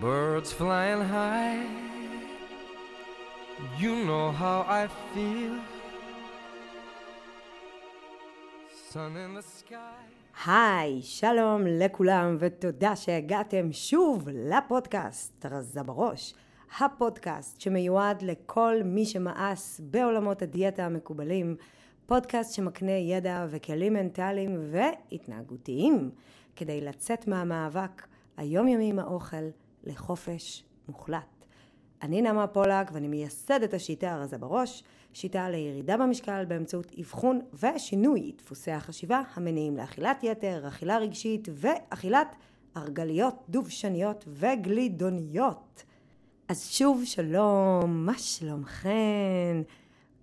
Birds flying high. You know how I feel. Sun in the sky. היי, שלום לכולם ותודה שהגעתם שוב לפודקאסט רזה בראש. הפודקאסט שמיועד לכל מי שמאס בעולמות הדיאטה המקובלים. פודקאסט שמקנה ידע וכלים מנטליים והתנהגותיים כדי לצאת מהמאבק היומיומי עם האוכל לחופש מוחלט. אני נעמה פולק ואני מייסדת השיטה הרזה בראש, שיטה לירידה במשקל באמצעות אבחון ושינוי דפוסי החשיבה המניעים לאכילת יתר, אכילה רגשית ואכילת ארגליות דובשניות וגלידוניות. אז שוב שלום, מה שלומכן?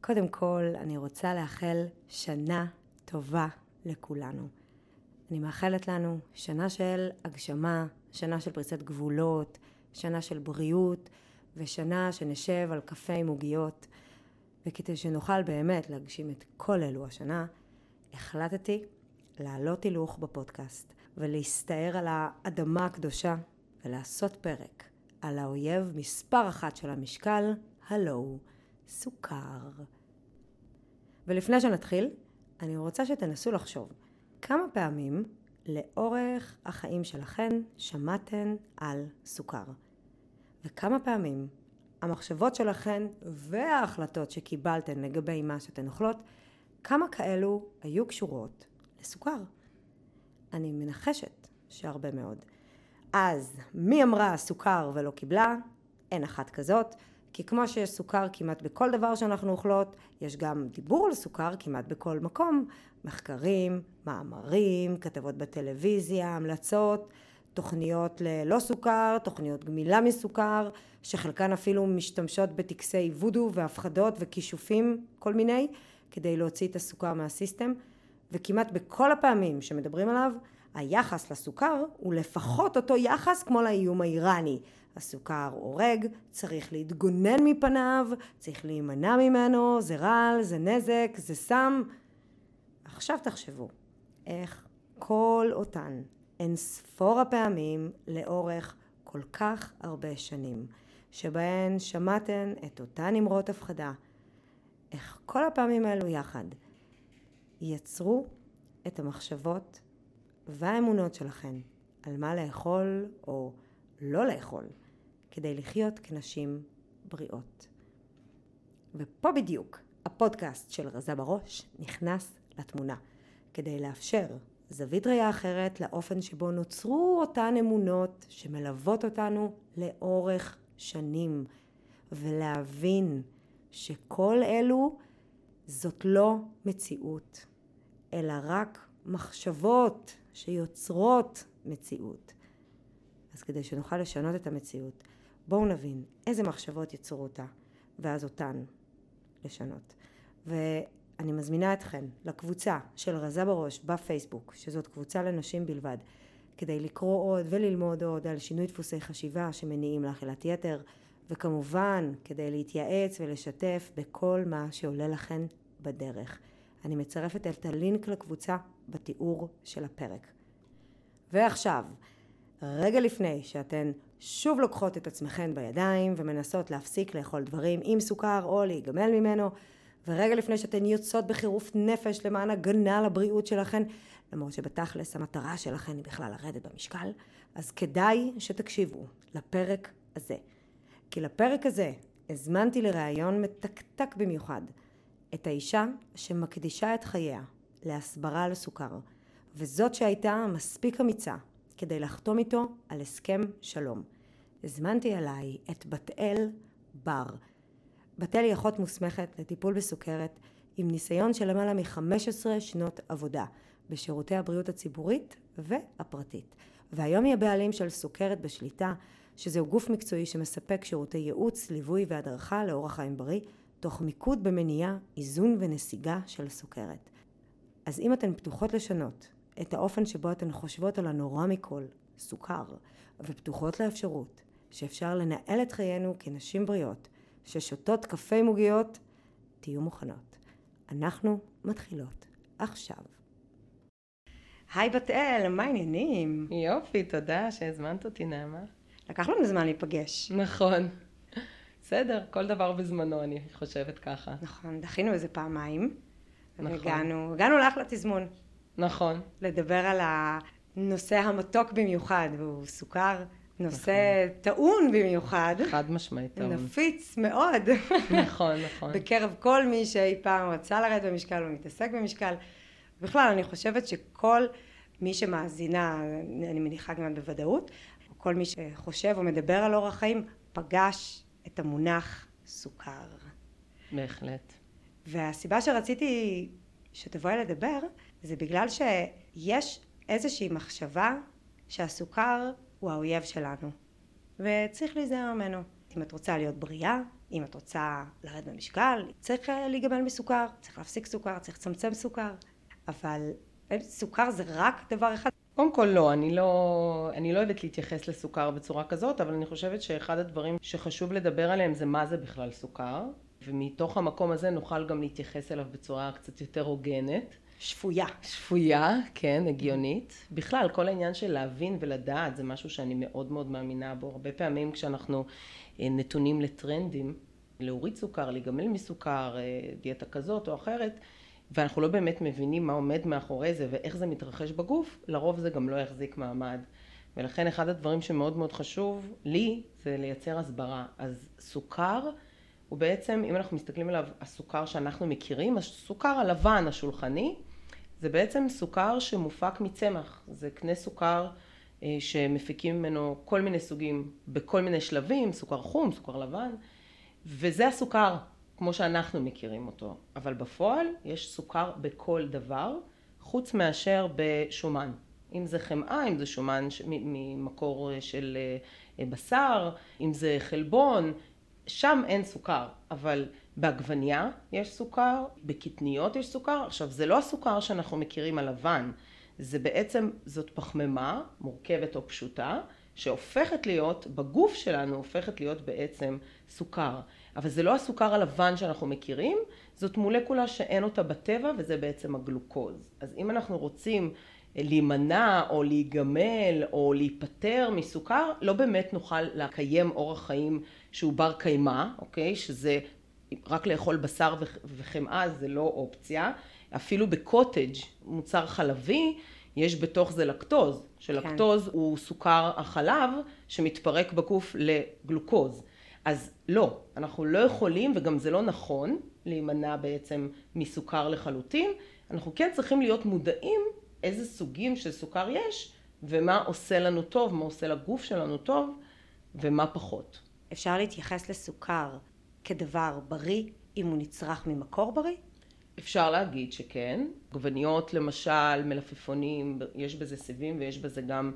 קודם כל אני רוצה לאחל שנה טובה לכולנו. אני מאחלת לנו שנה של הגשמה, שנה של פריצת גבולות, שנה של בריאות ושנה שנשב על קפה עם עוגיות. וכדי שנוכל באמת להגשים את כל אלו השנה, החלטתי להעלות הילוך בפודקאסט ולהסתער על האדמה הקדושה ולעשות פרק על האויב מספר אחת של המשקל, הלו סוכר. ולפני שנתחיל, אני רוצה שתנסו לחשוב כמה פעמים לאורך החיים שלכן שמעתן על סוכר. וכמה פעמים המחשבות שלכן וההחלטות שקיבלתן לגבי מה שאתן אוכלות, כמה כאלו היו קשורות לסוכר. אני מנחשת שהרבה מאוד. אז מי אמרה סוכר ולא קיבלה? אין אחת כזאת. כי כמו שיש סוכר כמעט בכל דבר שאנחנו אוכלות, יש גם דיבור על סוכר כמעט בכל מקום. מחקרים, מאמרים, כתבות בטלוויזיה, המלצות, תוכניות ללא סוכר, תוכניות גמילה מסוכר, שחלקן אפילו משתמשות בטקסי וודו והפחדות וכישופים כל מיני, כדי להוציא את הסוכר מהסיסטם. וכמעט בכל הפעמים שמדברים עליו, היחס לסוכר הוא לפחות אותו יחס כמו לאיום האיראני. הסוכר הורג, צריך להתגונן מפניו, צריך להימנע ממנו, זה רעל, זה נזק, זה סם. עכשיו תחשבו, איך כל אותן אין ספור הפעמים לאורך כל כך הרבה שנים, שבהן שמעתן את אותן אמרות הפחדה, איך כל הפעמים האלו יחד יצרו את המחשבות והאמונות שלכן על מה לאכול או לא לאכול כדי לחיות כנשים בריאות. ופה בדיוק הפודקאסט של רזה בראש נכנס לתמונה כדי לאפשר זווית ראייה אחרת לאופן שבו נוצרו אותן אמונות שמלוות אותנו לאורך שנים ולהבין שכל אלו זאת לא מציאות אלא רק מחשבות שיוצרות מציאות. אז כדי שנוכל לשנות את המציאות, בואו נבין איזה מחשבות יצרו אותה, ואז אותן לשנות. ואני מזמינה אתכן לקבוצה של רזה בראש בפייסבוק, שזאת קבוצה לנשים בלבד, כדי לקרוא עוד וללמוד עוד על שינוי דפוסי חשיבה שמניעים לאכילת יתר, וכמובן כדי להתייעץ ולשתף בכל מה שעולה לכן בדרך. אני מצרפת את הלינק לקבוצה בתיאור של הפרק. ועכשיו, רגע לפני שאתן שוב לוקחות את עצמכן בידיים ומנסות להפסיק לאכול דברים עם סוכר או להיגמל ממנו, ורגע לפני שאתן יוצאות בחירוף נפש למען הגנה על הבריאות שלכן, למרות שבתכלס המטרה שלכן היא בכלל לרדת במשקל, אז כדאי שתקשיבו לפרק הזה. כי לפרק הזה הזמנתי לראיון מתקתק במיוחד את האישה שמקדישה את חייה להסברה על סוכר, וזאת שהייתה מספיק אמיצה כדי לחתום איתו על הסכם שלום. הזמנתי אליי את בת אל בר. בת אל היא אחות מוסמכת לטיפול בסוכרת עם ניסיון של למעלה מ-15 שנות עבודה בשירותי הבריאות הציבורית והפרטית. והיום היא הבעלים של סוכרת בשליטה, שזהו גוף מקצועי שמספק שירותי ייעוץ, ליווי והדרכה לאורח חיים בריא, תוך מיקוד במניעה, איזון ונסיגה של סוכרת. אז אם אתן פתוחות לשנות את האופן שבו אתן חושבות על הנורא מכל, סוכר, ופתוחות לאפשרות שאפשר לנהל את חיינו כנשים בריאות, ששותות קפה עם עוגיות, תהיו מוכנות. אנחנו מתחילות עכשיו. היי בת אל, מה העניינים? יופי, תודה שהזמנת אותי, נעמה. לקח לנו זמן להיפגש. נכון. בסדר, כל דבר בזמנו, אני חושבת ככה. נכון, דחינו איזה פעמיים. נכון. והגענו, הגענו לאחלה תזמון. נכון. לדבר על הנושא המתוק במיוחד, והוא סוכר, נושא טעון במיוחד, חד משמעית. טעון. נפיץ מאוד, נכון, נכון. בקרב כל מי שאי פעם רצה לרדת במשקל ומתעסק במשקל. בכלל, אני חושבת שכל מי שמאזינה, אני מניחה כמעט בוודאות, או כל מי שחושב או מדבר על אורח חיים, פגש את המונח סוכר. בהחלט. והסיבה שרציתי שתבואי לדבר, זה בגלל שיש איזושהי מחשבה שהסוכר הוא האויב שלנו, וצריך להיזהר ממנו. אם את רוצה להיות בריאה, אם את רוצה לרדת במשקל, צריך אה, להיגמל מסוכר, צריך להפסיק סוכר, צריך לצמצם סוכר, אבל אה, סוכר זה רק דבר אחד. קודם כל לא, אני לא, אני לא אוהבת להתייחס לסוכר בצורה כזאת, אבל אני חושבת שאחד הדברים שחשוב לדבר עליהם זה מה זה בכלל סוכר, ומתוך המקום הזה נוכל גם להתייחס אליו בצורה קצת יותר הוגנת. שפויה. שפויה, כן, הגיונית. בכלל, כל העניין של להבין ולדעת זה משהו שאני מאוד מאוד מאמינה בו. הרבה פעמים כשאנחנו אה, נתונים לטרנדים, להוריד סוכר, להיגמל מסוכר, אה, דיאטה כזאת או אחרת, ואנחנו לא באמת מבינים מה עומד מאחורי זה ואיך זה מתרחש בגוף, לרוב זה גם לא יחזיק מעמד. ולכן אחד הדברים שמאוד מאוד חשוב לי זה לייצר הסברה. אז סוכר הוא בעצם, אם אנחנו מסתכלים עליו, הסוכר שאנחנו מכירים, הסוכר הלבן השולחני, זה בעצם סוכר שמופק מצמח. זה קנה סוכר אה, שמפיקים ממנו כל מיני סוגים בכל מיני שלבים, סוכר חום, סוכר לבן, וזה הסוכר כמו שאנחנו מכירים אותו. אבל בפועל יש סוכר בכל דבר, חוץ מאשר בשומן. אם זה חמאה, אם זה שומן ממקור של אה, בשר, אם זה חלבון, שם אין סוכר, אבל בעגבניה יש סוכר, בקטניות יש סוכר. עכשיו, זה לא הסוכר שאנחנו מכירים הלבן, זה בעצם, זאת פחמימה מורכבת או פשוטה, שהופכת להיות, בגוף שלנו הופכת להיות בעצם סוכר. אבל זה לא הסוכר הלבן שאנחנו מכירים, זאת מולקולה שאין אותה בטבע וזה בעצם הגלוקוז. אז אם אנחנו רוצים להימנע או להיגמל או להיפטר מסוכר, לא באמת נוכל לקיים אורח חיים שהוא בר קיימא, אוקיי? שזה רק לאכול בשר וחמאה זה לא אופציה. אפילו בקוטג', מוצר חלבי, יש בתוך זה לקטוז, שלקטוז כן. הוא סוכר החלב שמתפרק בגוף לגלוקוז. אז לא, אנחנו לא יכולים וגם זה לא נכון להימנע בעצם מסוכר לחלוטין, אנחנו כן צריכים להיות מודעים איזה סוגים של סוכר יש ומה עושה לנו טוב, מה עושה לגוף שלנו טוב ומה פחות. אפשר להתייחס לסוכר כדבר בריא אם הוא נצרך ממקור בריא? אפשר להגיד שכן. עגבניות למשל, מלפפונים, יש בזה סיבים ויש בזה גם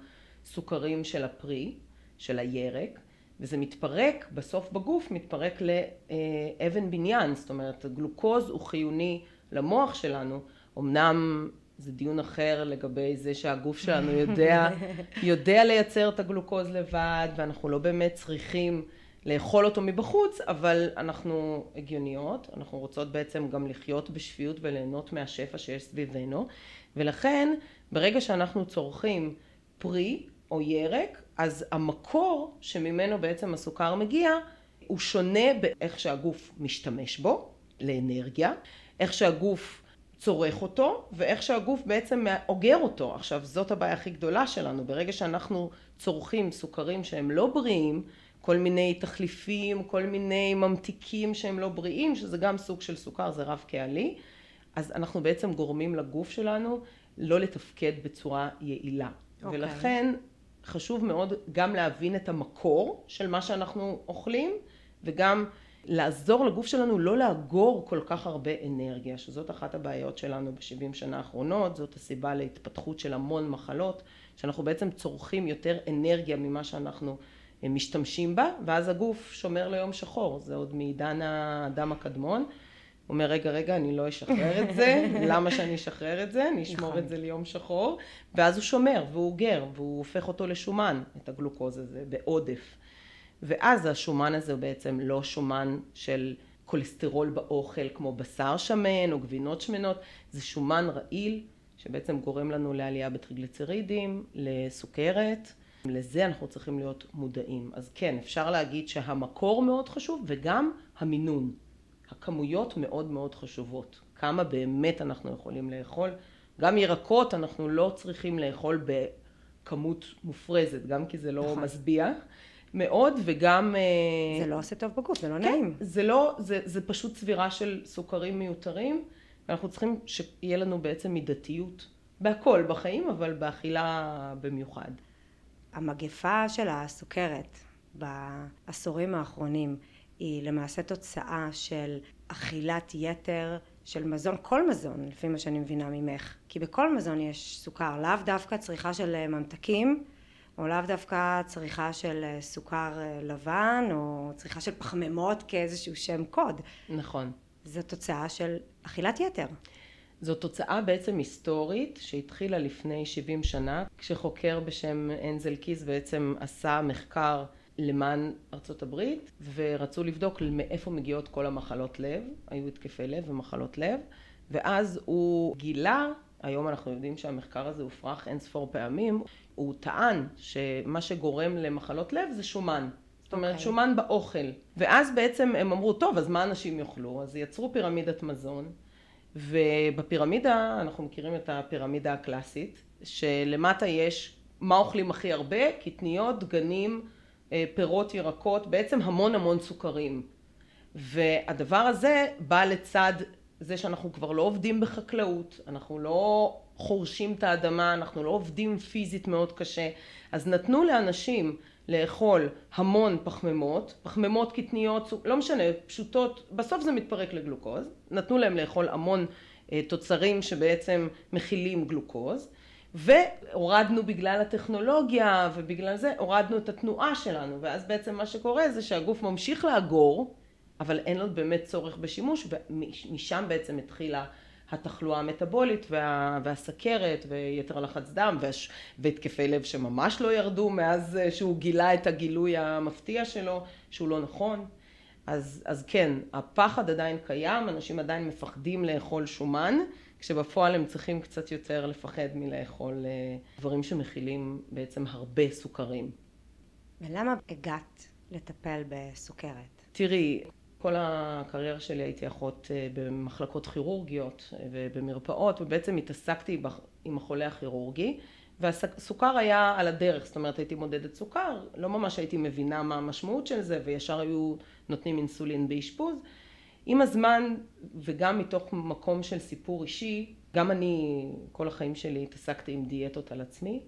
סוכרים של הפרי, של הירק, וזה מתפרק, בסוף בגוף מתפרק לאבן בניין, זאת אומרת גלוקוז הוא חיוני למוח שלנו, אמנם זה דיון אחר לגבי זה שהגוף שלנו יודע, יודע לייצר את הגלוקוז לבד ואנחנו לא באמת צריכים לאכול אותו מבחוץ, אבל אנחנו הגיוניות, אנחנו רוצות בעצם גם לחיות בשפיות וליהנות מהשפע שיש סביבנו, ולכן ברגע שאנחנו צורכים פרי או ירק, אז המקור שממנו בעצם הסוכר מגיע, הוא שונה באיך שהגוף משתמש בו לאנרגיה, איך שהגוף צורך אותו ואיך שהגוף בעצם אוגר אותו. עכשיו זאת הבעיה הכי גדולה שלנו, ברגע שאנחנו צורכים סוכרים שהם לא בריאים כל מיני תחליפים, כל מיני ממתיקים שהם לא בריאים, שזה גם סוג של סוכר, זה רב קהלי, אז אנחנו בעצם גורמים לגוף שלנו לא לתפקד בצורה יעילה. Okay. אוקיי. ולכן חשוב מאוד גם להבין את המקור של מה שאנחנו אוכלים, וגם לעזור לגוף שלנו לא לאגור כל כך הרבה אנרגיה, שזאת אחת הבעיות שלנו בשבעים שנה האחרונות, זאת הסיבה להתפתחות של המון מחלות, שאנחנו בעצם צורכים יותר אנרגיה ממה שאנחנו הם משתמשים בה, ואז הגוף שומר ליום שחור, זה עוד מעידן האדם הקדמון. הוא אומר, רגע, רגע, אני לא אשחרר את זה, למה שאני אשחרר את זה? אני אשמור נכון. את זה ליום שחור, ואז הוא שומר, והוא אוגר, והוא הופך אותו לשומן, את הגלוקוז הזה, בעודף. ואז השומן הזה הוא בעצם לא שומן של כולסטרול באוכל, כמו בשר שמן או גבינות שמנות, זה שומן רעיל, שבעצם גורם לנו לעלייה בטריגליצרידים, לסוכרת, לזה אנחנו צריכים להיות מודעים. אז כן, אפשר להגיד שהמקור מאוד חשוב וגם המינון. הכמויות מאוד מאוד חשובות. כמה באמת אנחנו יכולים לאכול. גם ירקות אנחנו לא צריכים לאכול בכמות מופרזת, גם כי זה לא נכון. משביע מאוד וגם... זה לא עושה טוב בגוף, זה לא כן, נעים. זה לא, זה, זה פשוט צבירה של סוכרים מיותרים, ואנחנו צריכים שיהיה לנו בעצם מידתיות בהכל בחיים, אבל באכילה במיוחד. המגפה של הסוכרת בעשורים האחרונים היא למעשה תוצאה של אכילת יתר של מזון, כל מזון, לפי מה שאני מבינה ממך. כי בכל מזון יש סוכר, לאו דווקא צריכה של אה, ממתקים, או לאו דווקא צריכה של אה, סוכר אה, לבן, או צריכה של פחמימות כאיזשהו שם קוד. נכון. זו תוצאה של אכילת יתר. זו תוצאה בעצם היסטורית שהתחילה לפני 70 שנה, כשחוקר בשם אנזל קיס בעצם עשה מחקר למען ארצות הברית, ורצו לבדוק מאיפה מגיעות כל המחלות לב, היו התקפי לב ומחלות לב, ואז הוא גילה, היום אנחנו יודעים שהמחקר הזה הופרך אין ספור פעמים, הוא טען שמה שגורם למחלות לב זה שומן. זאת אומרת, אוקיי. שומן באוכל. ואז בעצם הם אמרו, טוב, אז מה אנשים יאכלו? אז יצרו פירמידת מזון, ובפירמידה, אנחנו מכירים את הפירמידה הקלאסית, שלמטה יש מה אוכלים הכי הרבה, קטניות, דגנים, אה, פירות, ירקות, בעצם המון המון סוכרים. והדבר הזה בא לצד זה שאנחנו כבר לא עובדים בחקלאות, אנחנו לא חורשים את האדמה, אנחנו לא עובדים פיזית מאוד קשה, אז נתנו לאנשים לאכול המון פחמימות, פחמימות קטניות, לא משנה, פשוטות, בסוף זה מתפרק לגלוקוז, נתנו להם לאכול המון אה, תוצרים שבעצם מכילים גלוקוז, והורדנו בגלל הטכנולוגיה ובגלל זה הורדנו את התנועה שלנו, ואז בעצם מה שקורה זה שהגוף ממשיך לאגור, אבל אין לו באמת צורך בשימוש, ומשם בעצם התחילה התחלואה המטבולית וה, והסכרת ויתר לחץ דם והש, והתקפי לב שממש לא ירדו מאז אה, שהוא גילה את הגילוי המפתיע שלו, שהוא לא נכון. אז, אז כן, הפחד עדיין קיים, אנשים עדיין מפחדים לאכול שומן, כשבפועל הם צריכים קצת יותר לפחד מלאכול אה, דברים שמכילים בעצם הרבה סוכרים. ולמה הגעת לטפל בסוכרת? תראי, כל הקריירה שלי הייתי אחות אה, במחלקות כירורגיות אה, ובמרפאות, ובעצם התעסקתי עם החולה הכירורגי, והסוכר היה על הדרך, זאת אומרת הייתי מודדת סוכר, לא ממש הייתי מבינה מה המשמעות של זה, וישר היו נותנים אינסולין באשפוז. עם הזמן, וגם מתוך מקום של סיפור אישי, גם אני כל החיים שלי התעסקתי עם דיאטות על עצמי,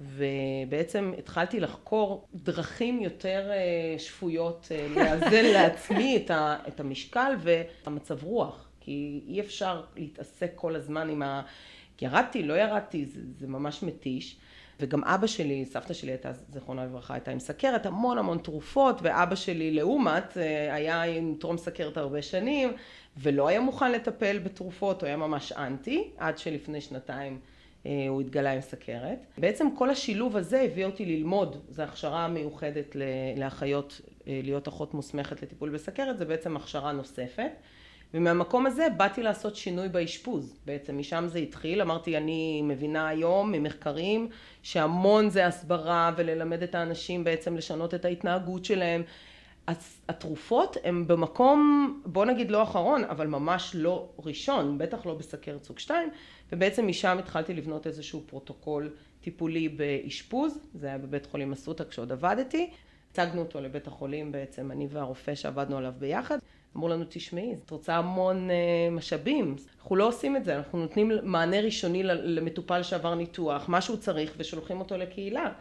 ובעצם התחלתי לחקור דרכים יותר אה, שפויות אה, לאזן לעצמי את, ה, את המשקל והמצב רוח, כי אי אפשר להתעסק כל הזמן עם ה... ירדתי, לא ירדתי, זה, זה ממש מתיש. וגם אבא שלי, סבתא שלי הייתה, זיכרונה לברכה, הייתה עם סכרת, המון המון תרופות, ואבא שלי לעומת אה, היה עם טרום סכרת הרבה שנים, ולא היה מוכן לטפל בתרופות, הוא היה ממש אנטי, עד שלפני שנתיים הוא התגלה עם סכרת. בעצם כל השילוב הזה הביא אותי ללמוד, זו הכשרה מיוחדת לאחיות, אה, להיות אחות מוסמכת לטיפול בסכרת, זה בעצם הכשרה נוספת. ומהמקום הזה באתי לעשות שינוי באשפוז, בעצם משם זה התחיל, אמרתי אני מבינה היום ממחקרים שהמון זה הסברה וללמד את האנשים בעצם לשנות את ההתנהגות שלהם, התרופות הן במקום בוא נגיד לא אחרון אבל ממש לא ראשון, בטח לא בסכרת סוג 2 ובעצם משם התחלתי לבנות איזשהו פרוטוקול טיפולי באשפוז, זה היה בבית חולים אסותא כשעוד עבדתי, הצגנו אותו לבית החולים בעצם אני והרופא שעבדנו עליו ביחד. אמרו לנו תשמעי את רוצה המון uh, משאבים. אנחנו לא עושים את זה אנחנו נותנים מענה ראשוני למטופל שעבר ניתוח מה שהוא צריך ושולחים אותו לקהילה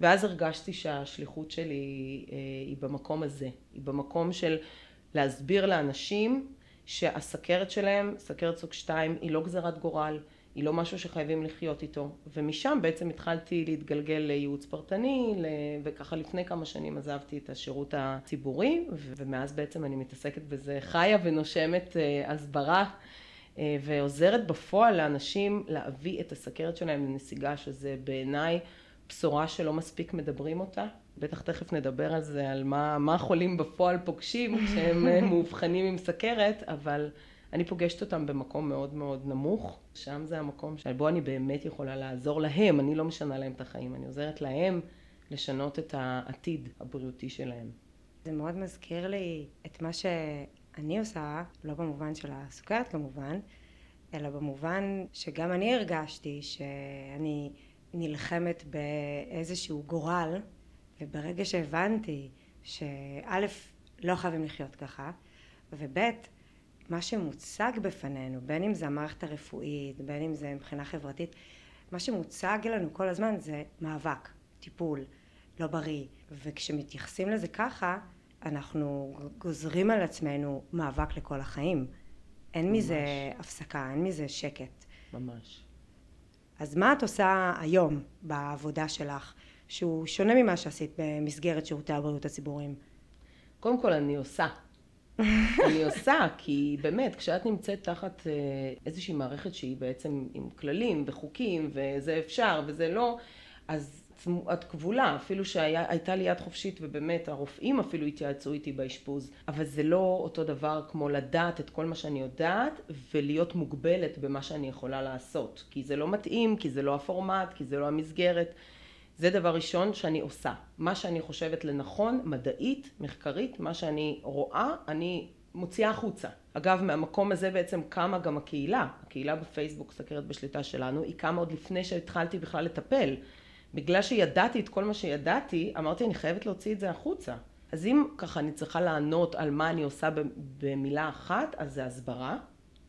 ואז הרגשתי שהשליחות שלי uh, היא במקום הזה. היא במקום של להסביר לאנשים שהסכרת שלהם סכרת סוג 2 היא לא גזירת גורל היא לא משהו שחייבים לחיות איתו. ומשם בעצם התחלתי להתגלגל לייעוץ פרטני וככה לפני כמה שנים עזבתי את השירות הציבורי ומאז בעצם אני מתעסקת בזה חיה ונושמת הסברה ועוזרת בפועל לאנשים להביא את הסכרת שלהם לנסיגה שזה בעיניי בשורה שלא מספיק מדברים אותה? בטח תכף נדבר על זה על מה, מה חולים בפועל פוגשים כשהם מאובחנים עם סכרת אבל אני פוגשת אותם במקום מאוד מאוד נמוך, שם זה המקום שבו אני באמת יכולה לעזור להם, אני לא משנה להם את החיים, אני עוזרת להם לשנות את העתיד הבריאותי שלהם. זה מאוד מזכיר לי את מה שאני עושה, לא במובן של הסוכרת כמובן, אלא במובן שגם אני הרגשתי שאני נלחמת באיזשהו גורל, וברגע שהבנתי שא', לא חייבים לחיות ככה, וב', מה שמוצג בפנינו, בין אם זה המערכת הרפואית, בין אם זה מבחינה חברתית, מה שמוצג לנו כל הזמן זה מאבק, טיפול, לא בריא, וכשמתייחסים לזה ככה, אנחנו גוזרים על עצמנו מאבק לכל החיים. אין ממש. מזה הפסקה, אין מזה שקט. ממש. אז מה את עושה היום בעבודה שלך, שהוא שונה ממה שעשית במסגרת שירותי הבריאות הציבוריים? קודם כל אני עושה. אני עושה, כי באמת, כשאת נמצאת תחת אה, איזושהי מערכת שהיא בעצם עם כללים וחוקים, וזה אפשר וזה לא, אז את כבולה, אפילו שהייתה לי יד חופשית ובאמת הרופאים אפילו התייעצו איתי באשפוז, אבל זה לא אותו דבר כמו לדעת את כל מה שאני יודעת ולהיות מוגבלת במה שאני יכולה לעשות, כי זה לא מתאים, כי זה לא הפורמט, כי זה לא המסגרת. זה דבר ראשון שאני עושה. מה שאני חושבת לנכון, מדעית, מחקרית, מה שאני רואה, אני מוציאה החוצה. אגב, מהמקום הזה בעצם קמה גם הקהילה. הקהילה בפייסבוק, סכרת בשליטה שלנו, היא קמה עוד לפני שהתחלתי בכלל לטפל. בגלל שידעתי את כל מה שידעתי, אמרתי אני חייבת להוציא את זה החוצה. אז אם ככה אני צריכה לענות על מה אני עושה במילה אחת, אז זה הסברה.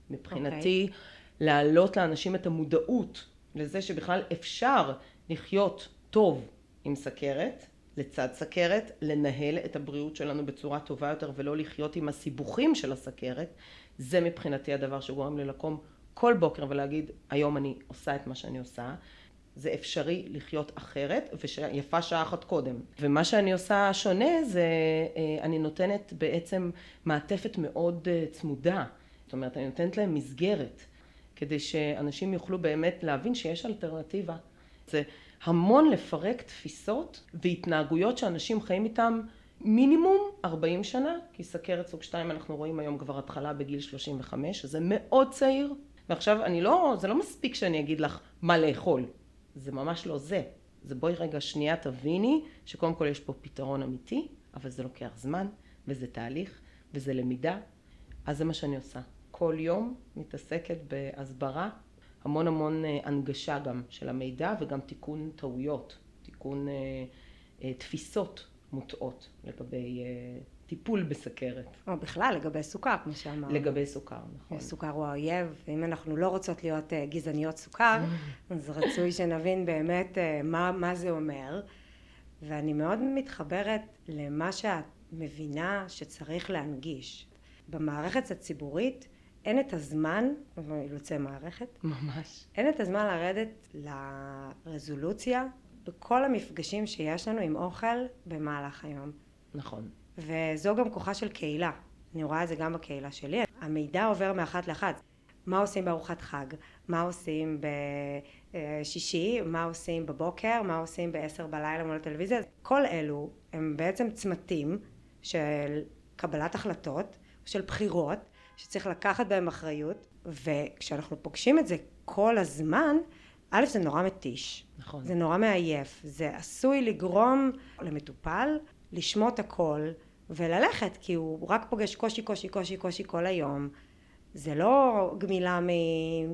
מבחינתי, okay. אוקיי. להעלות לאנשים את המודעות לזה שבכלל אפשר לחיות טוב עם סכרת, לצד סכרת, לנהל את הבריאות שלנו בצורה טובה יותר ולא לחיות עם הסיבוכים של הסכרת, זה מבחינתי הדבר שגורם לי לקום כל בוקר ולהגיד היום אני עושה את מה שאני עושה. זה אפשרי לחיות אחרת, ויפה שעה אחת קודם. ומה שאני עושה שונה זה, אה, אני נותנת בעצם מעטפת מאוד אה, צמודה. זאת אומרת, אני נותנת להם מסגרת, כדי שאנשים יוכלו באמת להבין שיש אלטרנטיבה. זה המון לפרק תפיסות והתנהגויות שאנשים חיים איתם מינימום 40 שנה, כי סכרת סוג 2 אנחנו רואים היום כבר התחלה בגיל 35, זה מאוד צעיר. ועכשיו אני לא, זה לא מספיק שאני אגיד לך מה לאכול. זה ממש לא זה. זה בואי רגע שנייה תביני שקודם כל יש פה פתרון אמיתי, אבל זה לוקח זמן, וזה תהליך, וזה למידה. אז זה מה שאני עושה. כל יום מתעסקת בהסברה, המון המון אה, הנגשה גם של המידע וגם תיקון טעויות, תיקון אה, אה, תפיסות מוטעות לגבי אה, טיפול בסכרת. או בכלל, לגבי סוכר, כמו שאמרת. לגבי סוכר, נכון. סוכר הוא האויב, ואם אנחנו לא רוצות להיות uh, גזעניות סוכר, אז רצוי שנבין באמת uh, מה, מה זה אומר. ואני מאוד מתחברת למה שאת מבינה שצריך להנגיש. במערכת הציבורית אין את הזמן, אילוצי מערכת, ממש. אין את הזמן לרדת לרזולוציה בכל המפגשים שיש לנו עם אוכל במהלך היום. נכון. וזו גם כוחה של קהילה. אני רואה את זה גם בקהילה שלי. המידע עובר מאחת לאחת. מה עושים בארוחת חג? מה עושים בשישי? מה עושים בבוקר? מה עושים בעשר בלילה מול הטלוויזיה? כל אלו הם בעצם צמתים של קבלת החלטות, של בחירות, שצריך לקחת בהם אחריות, וכשאנחנו פוגשים את זה כל הזמן, א' זה נורא מתיש. נכון. זה נורא מעייף. זה עשוי לגרום למטופל לשמוט הכל וללכת, כי הוא רק פוגש קושי, קושי, קושי, קושי כל היום. זה לא גמילה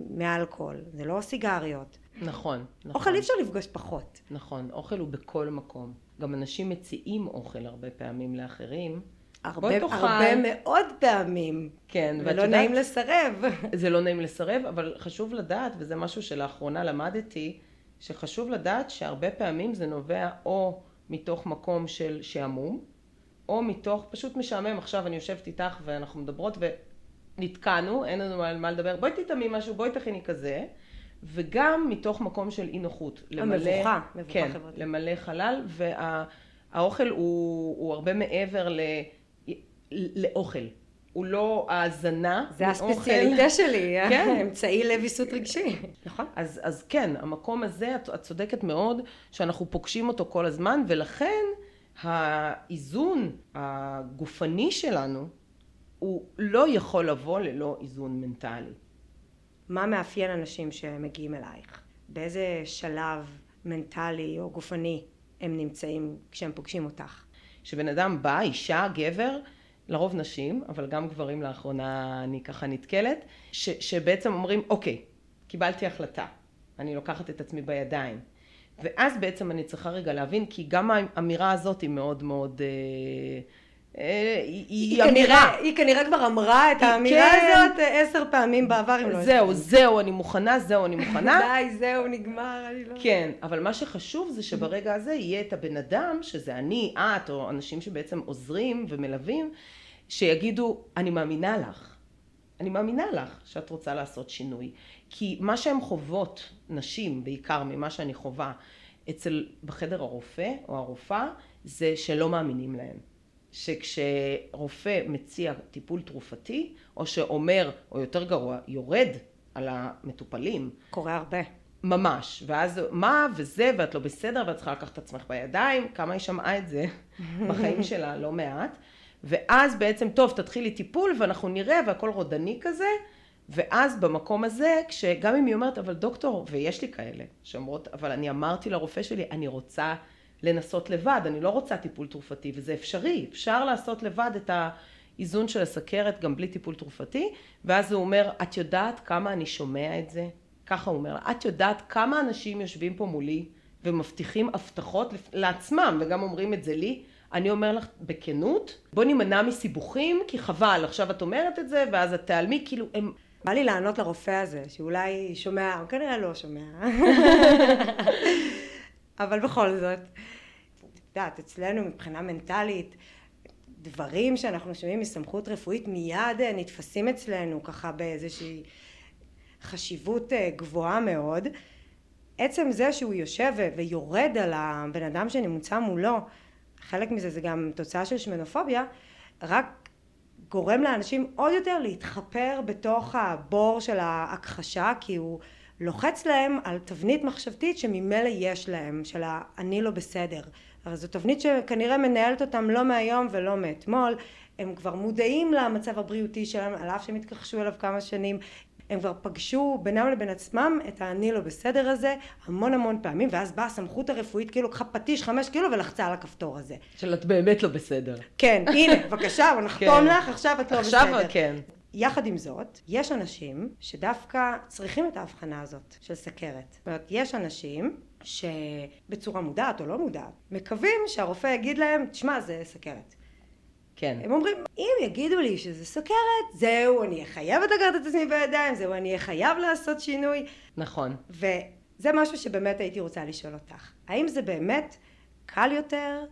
מאלכוהול, זה לא סיגריות. נכון, נכון. אוכל אי אפשר לפגוש פחות. נכון, אוכל הוא בכל מקום. גם אנשים מציעים אוכל הרבה פעמים לאחרים. הרבה, הרבה מאוד פעמים. כן, ולא יודעת, נעים לסרב. זה לא נעים לסרב, אבל חשוב לדעת, וזה משהו שלאחרונה למדתי, שחשוב לדעת שהרבה פעמים זה נובע או מתוך מקום של שעמום, או מתוך פשוט משעמם, עכשיו אני יושבת איתך ואנחנו מדברות ונתקענו, אין לנו על מה לדבר, בואי תטעמי משהו, בואי תכיני כזה, וגם מתוך מקום של אי נוחות. המבוכה, מבוכה כן, חברתית. למלא חלל, והאוכל וה, הוא, הוא הרבה מעבר ל, לאוכל. הוא לא האזנה. זה הספציאליטה שלי, כן. אמצעי לוויסות רגשי. נכון. אז, אז כן, המקום הזה, את צודקת מאוד, שאנחנו פוגשים אותו כל הזמן, ולכן האיזון הגופני שלנו, הוא לא יכול לבוא ללא איזון מנטלי. מה מאפיין אנשים שמגיעים אלייך? באיזה שלב מנטלי או גופני הם נמצאים כשהם פוגשים אותך? שבן אדם בא, אישה, גבר, לרוב נשים, אבל גם גברים לאחרונה אני ככה נתקלת, ש, שבעצם אומרים, אוקיי, קיבלתי החלטה, אני לוקחת את עצמי בידיים. ואז בעצם אני צריכה רגע להבין, כי גם האמירה הזאת היא מאוד מאוד... אה, אה, היא, היא אמירה. כנראה, היא כנראה כבר אמרה את האמירה כן, הזאת אה, עשר פעמים בעבר, אם לא... זהו, זהו, אני מוכנה, זהו, אני מוכנה. די, זהו, נגמר, אני לא... כן, אבל מה שחשוב זה שברגע הזה יהיה את הבן אדם, שזה אני, את, או אנשים שבעצם עוזרים ומלווים, שיגידו, אני מאמינה לך. אני מאמינה לך שאת רוצה לעשות שינוי. כי מה שהן חוות, נשים בעיקר ממה שאני חווה, אצל, בחדר הרופא או הרופאה, זה שלא מאמינים להן. שכשרופא מציע טיפול תרופתי, או שאומר, או יותר גרוע, יורד על המטופלים. קורה הרבה. ממש, ואז מה וזה ואת לא בסדר ואת צריכה לקחת את עצמך בידיים, כמה היא שמעה את זה בחיים שלה, לא מעט, ואז בעצם טוב תתחילי טיפול ואנחנו נראה והכל רודני כזה, ואז במקום הזה, כשגם אם היא אומרת אבל דוקטור, ויש לי כאלה שאומרות, אבל אני אמרתי לרופא שלי אני רוצה לנסות לבד, אני לא רוצה טיפול תרופתי, וזה אפשרי, אפשר לעשות לבד את האיזון של הסכרת גם בלי טיפול תרופתי, ואז הוא אומר, את יודעת כמה אני שומע את זה? ככה הוא אומר את יודעת כמה אנשים יושבים פה מולי ומבטיחים הבטחות לעצמם, וגם אומרים את זה לי, אני אומר לך בכנות, בוא נימנע מסיבוכים, כי חבל, עכשיו את אומרת את זה, ואז את תיעלמי, כאילו הם... בא לי לענות לרופא הזה, שאולי שומע, הוא כנראה לא שומע. אבל בכל זאת, את יודעת, אצלנו מבחינה מנטלית, דברים שאנחנו שומעים מסמכות רפואית מיד אה, נתפסים אצלנו ככה באיזושהי חשיבות אה, גבוהה מאוד. עצם זה שהוא יושב ויורד על הבן אדם שנמצא מולו, חלק מזה זה גם תוצאה של שמנופוביה, רק גורם לאנשים עוד יותר להתחפר בתוך הבור של ההכחשה, כי הוא לוחץ להם על תבנית מחשבתית שממילא יש להם, של ה"אני לא בסדר". אבל זו תבנית שכנראה מנהלת אותם לא מהיום ולא מאתמול, הם כבר מודעים למצב הבריאותי שלהם, על אף שהם התכחשו אליו כמה שנים, הם כבר פגשו בינם לבין עצמם את האני לא בסדר הזה המון המון פעמים ואז באה הסמכות הרפואית כאילו לקחה פטיש חמש קילו ולחצה על הכפתור הזה. של את באמת לא בסדר. כן, הנה, בבקשה, בוא נחתום כן. לך, עכשיו את לא עכשיו, בסדר. עכשיו כן. יחד עם זאת, יש אנשים שדווקא צריכים את ההבחנה הזאת של סכרת. זאת אומרת, יש אנשים שבצורה מודעת או לא מודעת, מקווים שהרופא יגיד להם, תשמע, זה סכרת. כן. הם אומרים, אם יגידו לי שזה סוכרת, זהו, אני אהיה חייבת לקחת את עצמי בידיים, זהו, אני אהיה חייב לעשות שינוי. נכון. וזה משהו שבאמת הייתי רוצה לשאול אותך. האם זה באמת קל יותר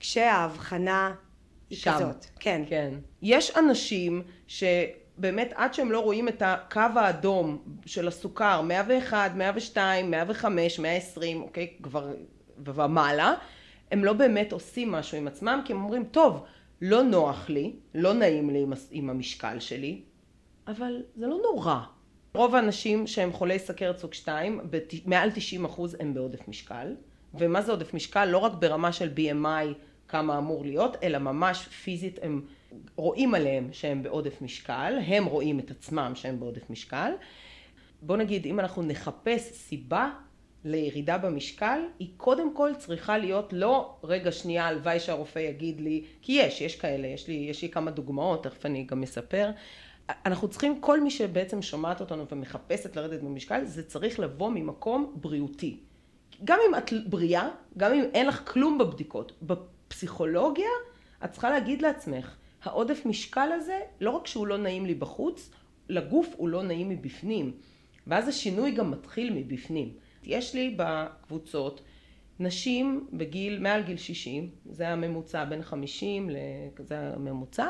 כשההבחנה היא שם. כזאת? כן. כן. יש אנשים שבאמת עד שהם לא רואים את הקו האדום של הסוכר, 101, 102, 105, 120, אוקיי, כבר ומעלה, הם לא באמת עושים משהו עם עצמם, כי הם אומרים, טוב, לא נוח לי, לא נעים לי עם, עם המשקל שלי, אבל זה לא נורא. רוב האנשים שהם חולי סכרת סוג 2, מעל 90 אחוז הם בעודף משקל. ומה זה עודף משקל? לא רק ברמה של BMI כמה אמור להיות, אלא ממש פיזית הם רואים עליהם שהם בעודף משקל, הם רואים את עצמם שהם בעודף משקל. בוא נגיד, אם אנחנו נחפש סיבה לירידה במשקל היא קודם כל צריכה להיות לא רגע שנייה הלוואי שהרופא יגיד לי כי יש יש כאלה יש לי יש לי כמה דוגמאות תכף אני גם אספר. אנחנו צריכים כל מי שבעצם שומעת אותנו ומחפשת לרדת במשקל זה צריך לבוא ממקום בריאותי. גם אם את בריאה גם אם אין לך כלום בבדיקות בפסיכולוגיה את צריכה להגיד לעצמך העודף משקל הזה לא רק שהוא לא נעים לי בחוץ לגוף הוא לא נעים מבפנים ואז השינוי גם מתחיל מבפנים יש לי בקבוצות נשים בגיל, מעל גיל 60, זה הממוצע בין 50 לכזה הממוצע,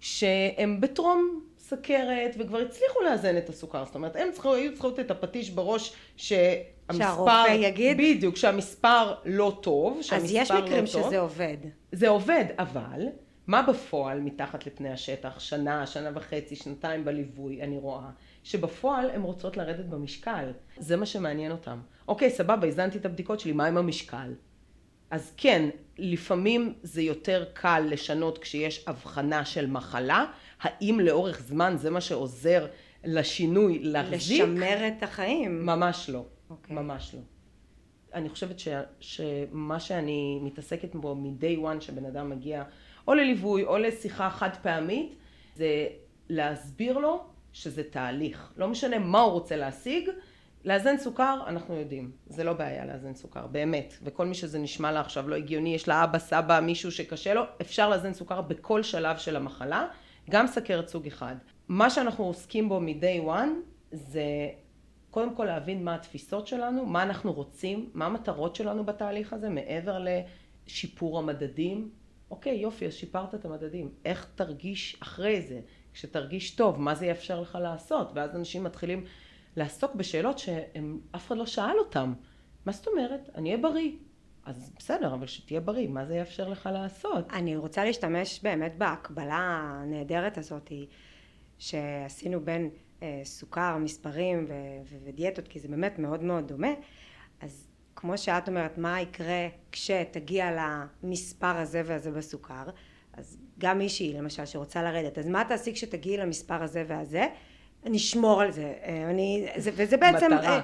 שהן בטרום סכרת וכבר הצליחו לאזן את הסוכר, זאת אומרת הן צריכו, היו צריכות את הפטיש בראש שהמספר, שהרופא יגיד? בדיוק, שהמספר לא טוב, שהמספר אז יש מקרים לא שזה עובד. זה עובד, אבל מה בפועל מתחת לפני השטח, שנה, שנה וחצי, שנתיים בליווי, אני רואה, שבפועל הן רוצות לרדת במשקל. זה מה שמעניין אותן. אוקיי, סבבה, הזנתי את הבדיקות שלי, מה עם המשקל? אז כן, לפעמים זה יותר קל לשנות כשיש הבחנה של מחלה. האם לאורך זמן זה מה שעוזר לשינוי להחזיק? לשמר את החיים. ממש לא. אוקיי. ממש לא. אני חושבת ש, שמה שאני מתעסקת בו מ-day one שבן אדם מגיע או לליווי או לשיחה חד פעמית, זה להסביר לו שזה תהליך. לא משנה מה הוא רוצה להשיג, לאזן סוכר אנחנו יודעים, זה לא בעיה לאזן סוכר, באמת. וכל מי שזה נשמע לה עכשיו לא הגיוני, יש לה אבא, סבא, מישהו שקשה לו, אפשר לאזן סוכר בכל שלב של המחלה, גם סכרת סוג אחד. מה שאנחנו עוסקים בו מ-day one זה קודם כל להבין מה התפיסות שלנו, מה אנחנו רוצים, מה המטרות שלנו בתהליך הזה, מעבר לשיפור המדדים. אוקיי, יופי, אז שיפרת את המדדים. איך תרגיש אחרי זה? כשתרגיש טוב, מה זה יאפשר לך לעשות? ואז אנשים מתחילים לעסוק בשאלות שאף אחד לא שאל אותם. מה זאת אומרת? אני אהיה בריא. אז בסדר, אבל שתהיה בריא, מה זה יאפשר לך לעשות? אני רוצה להשתמש באמת בהקבלה הנהדרת הזאת שעשינו בין אה, סוכר, מספרים ו- ו- ודיאטות, כי זה באמת מאוד מאוד דומה. אז כמו שאת אומרת, מה יקרה כשתגיע למספר הזה והזה בסוכר? אז גם מישהי למשל שרוצה לרדת, אז מה תעשי כשתגיעי למספר הזה והזה? נשמור על זה, אה, אני, זה, וזה בעצם, מטרה. אה,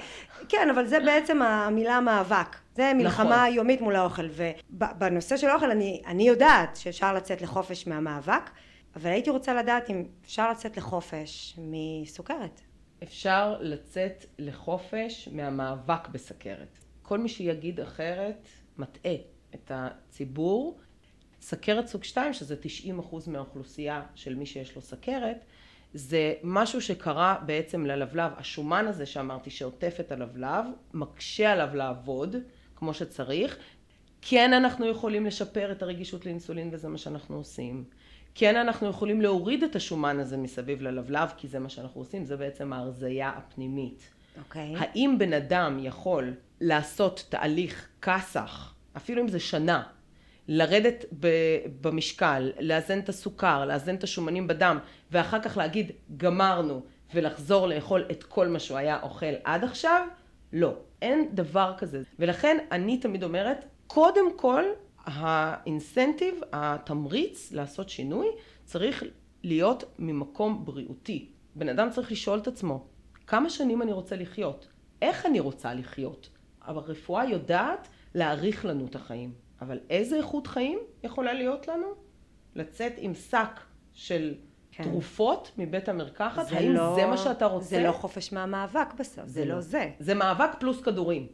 כן, אבל זה בעצם המילה מאבק, זה מלחמה נכון. יומית מול האוכל, ובנושא של האוכל אני, אני יודעת שאפשר לצאת לחופש מהמאבק, אבל הייתי רוצה לדעת אם אפשר לצאת לחופש מסוכרת. אפשר לצאת לחופש מהמאבק בסכרת. כל מי שיגיד אחרת מטעה את הציבור. סכרת סוג 2, שזה 90% מהאוכלוסייה של מי שיש לו סכרת, זה משהו שקרה בעצם ללבלב. השומן הזה שאמרתי שעוטף את הלבלב, מקשה עליו לעבוד כמו שצריך. כן אנחנו יכולים לשפר את הרגישות לאינסולין וזה מה שאנחנו עושים. כן אנחנו יכולים להוריד את השומן הזה מסביב ללבלב כי זה מה שאנחנו עושים, זה בעצם ההרזייה הפנימית. אוקיי. האם בן אדם יכול לעשות תהליך כסח, אפילו אם זה שנה, לרדת ב- במשקל, לאזן את הסוכר, לאזן את השומנים בדם, ואחר כך להגיד גמרנו, ולחזור לאכול את כל מה שהוא היה אוכל עד עכשיו? לא, אין דבר כזה. ולכן אני תמיד אומרת, קודם כל האינסנטיב, התמריץ לעשות שינוי, צריך להיות ממקום בריאותי. בן אדם צריך לשאול את עצמו, כמה שנים אני רוצה לחיות? איך אני רוצה לחיות? אבל הרפואה יודעת להאריך לנו את החיים. אבל איזה איכות חיים יכולה להיות לנו? לצאת עם שק של כן. תרופות מבית המרקחת? זה האם לא- זה מה שאתה רוצה? זה לא חופש מהמאבק בסוף, זה לא זה. זה מאבק פלוס כדורים.